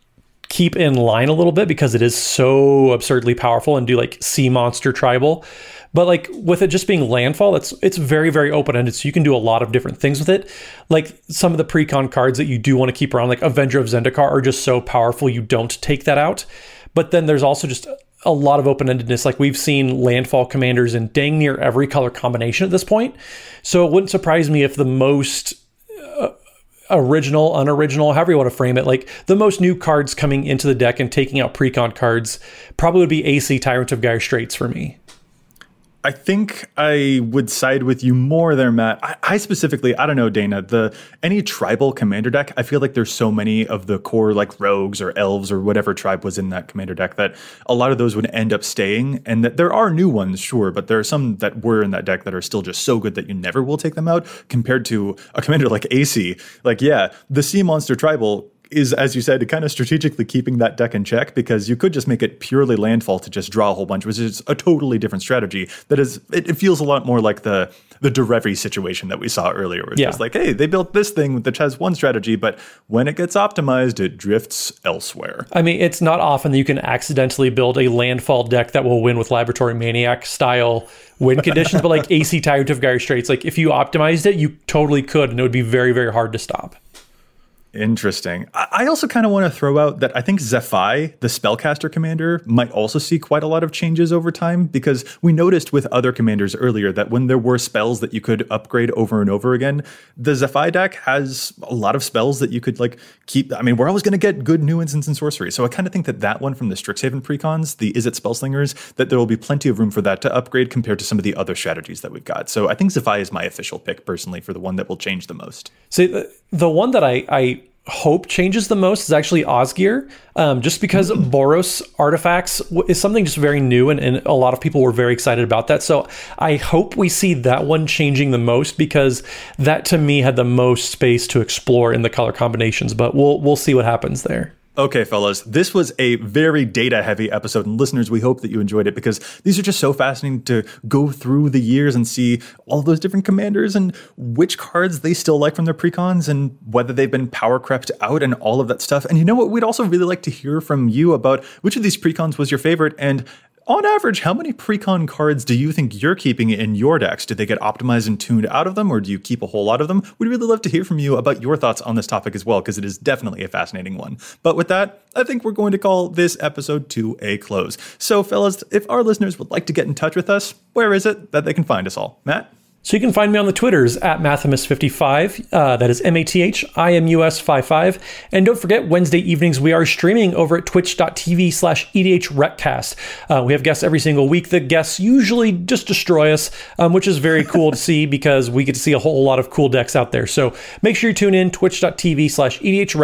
keep in line a little bit because it is so absurdly powerful and do like sea monster tribal. But like with it just being landfall, it's it's very very open ended, so you can do a lot of different things with it. Like some of the precon cards that you do want to keep around, like Avenger of Zendikar, are just so powerful you don't take that out. But then there's also just a lot of open endedness. Like we've seen landfall commanders in dang near every color combination at this point. So it wouldn't surprise me if the most uh, original, unoriginal, however you want to frame it, like the most new cards coming into the deck and taking out precon cards probably would be Aesi Tyrant of Dire Straits for me. I think I would side with you more there, Matt. I, I, specifically, I don't know, Dana. The any tribal commander deck, I feel like there's so many of the core like rogues or elves or whatever tribe was in that commander deck that a lot of those would end up staying, and that there are new ones, sure, but there are some that were in that deck that are still just so good that you never will take them out. Compared to a commander like Aesi, like yeah, the Sea Monster tribal is, as you said, kind of strategically keeping that deck in check because you could just make it purely landfall to just draw a whole bunch, which is a totally different strategy. That is, it, it feels a lot more like the the Derevi situation that we saw earlier. Where it's yeah. just like, hey, they built this thing that has one strategy, but when it gets optimized, it drifts elsewhere. I mean, it's not often that you can accidentally build a landfall deck that will win with Laboratory Maniac style win conditions, but like Aesi Tyrant of Dire Straits, like if you optimized it, you totally could, and it would be very, very hard to stop. Interesting. I also kind of want to throw out that I think Zaffai, the spellcaster commander, might also see quite a lot of changes over time because we noticed with other commanders earlier that when there were spells that you could upgrade over and over again, the Zaffai deck has a lot of spells that you could like keep. I mean, we're always going to get good new instants and sorcery. So I kind of think that that one from the Strixhaven precons, the Izzet Spellslingers, that there will be plenty of room for that to upgrade compared to some of the other strategies that we've got. So I think Zaffai is my official pick personally for the one that will change the most. See, the, the one that I, I hope changes the most is actually Osgir, um, just because mm-hmm. Boros artifacts is something just very new, and, and, a lot of people were very excited about that. So I hope we see that one changing the most because that to me had the most space to explore in the color combinations. But we'll we'll see what happens there. Okay, fellas, this was a very data heavy episode. And listeners, we hope that you enjoyed it because these are just so fascinating to go through the years and see all those different commanders and which cards they still like from their precons and whether they've been power crept out and all of that stuff. And you know what? We'd also really like to hear from you about which of these precons was your favorite and on average, how many precon cards do you think you're keeping in your decks? Did they get optimized and tuned out of them, or do you keep a whole lot of them? We'd really love to hear from you about your thoughts on this topic as well, because it is definitely a fascinating one. But with that, I think we're going to call this episode to a close. So, fellas, if our listeners would like to get in touch with us, where is it that they can find us all? Matt? So you can find me on the Twitters at Mathimus55. Uh, that is M A T H I M U S 55. And don't forget, Wednesday evenings we are streaming over at twitch.tv slash EDH Uh, we have guests every single week. The guests usually just destroy us, um, which is very cool to see because we get to see a whole lot of cool decks out there. So make sure you tune in twitch.tv slash EDH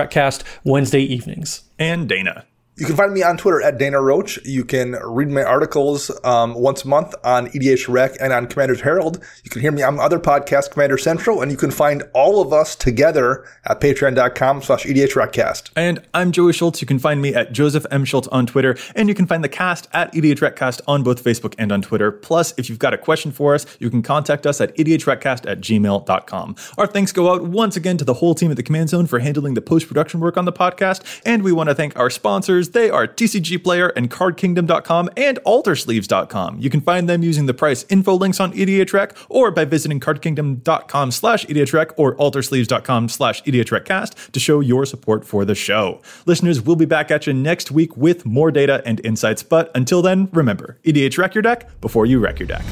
Wednesday evenings. And Dana. You can find me on Twitter at Dana Roach. You can read my articles um, once a month on EDHREC and on Commander's Herald. You can hear me on other podcasts, Commander Central, and you can find all of us together at patreon.com slash EDHRecast. And I'm Joey Schultz. You can find me at Joseph M. Schultz on Twitter, and you can find the cast at EDH Recast on both Facebook and on Twitter. Plus, if you've got a question for us, you can contact us at EDHRecast at gmail.com. Our thanks go out once again to the whole team at the Command Zone for handling the post-production work on the podcast, and we want to thank our sponsors, they are TCG Player and CardKingdom.com and AltarSleeves.com. You can find them using the price info links on EDHREC or by visiting CardKingdom.com slash EDHREC or AltarSleeves.com slash EDHRECcast to show your support for the show. Listeners, we'll be back at you next week with more data and insights. But until then, remember, EDHREC your deck before you wreck your deck.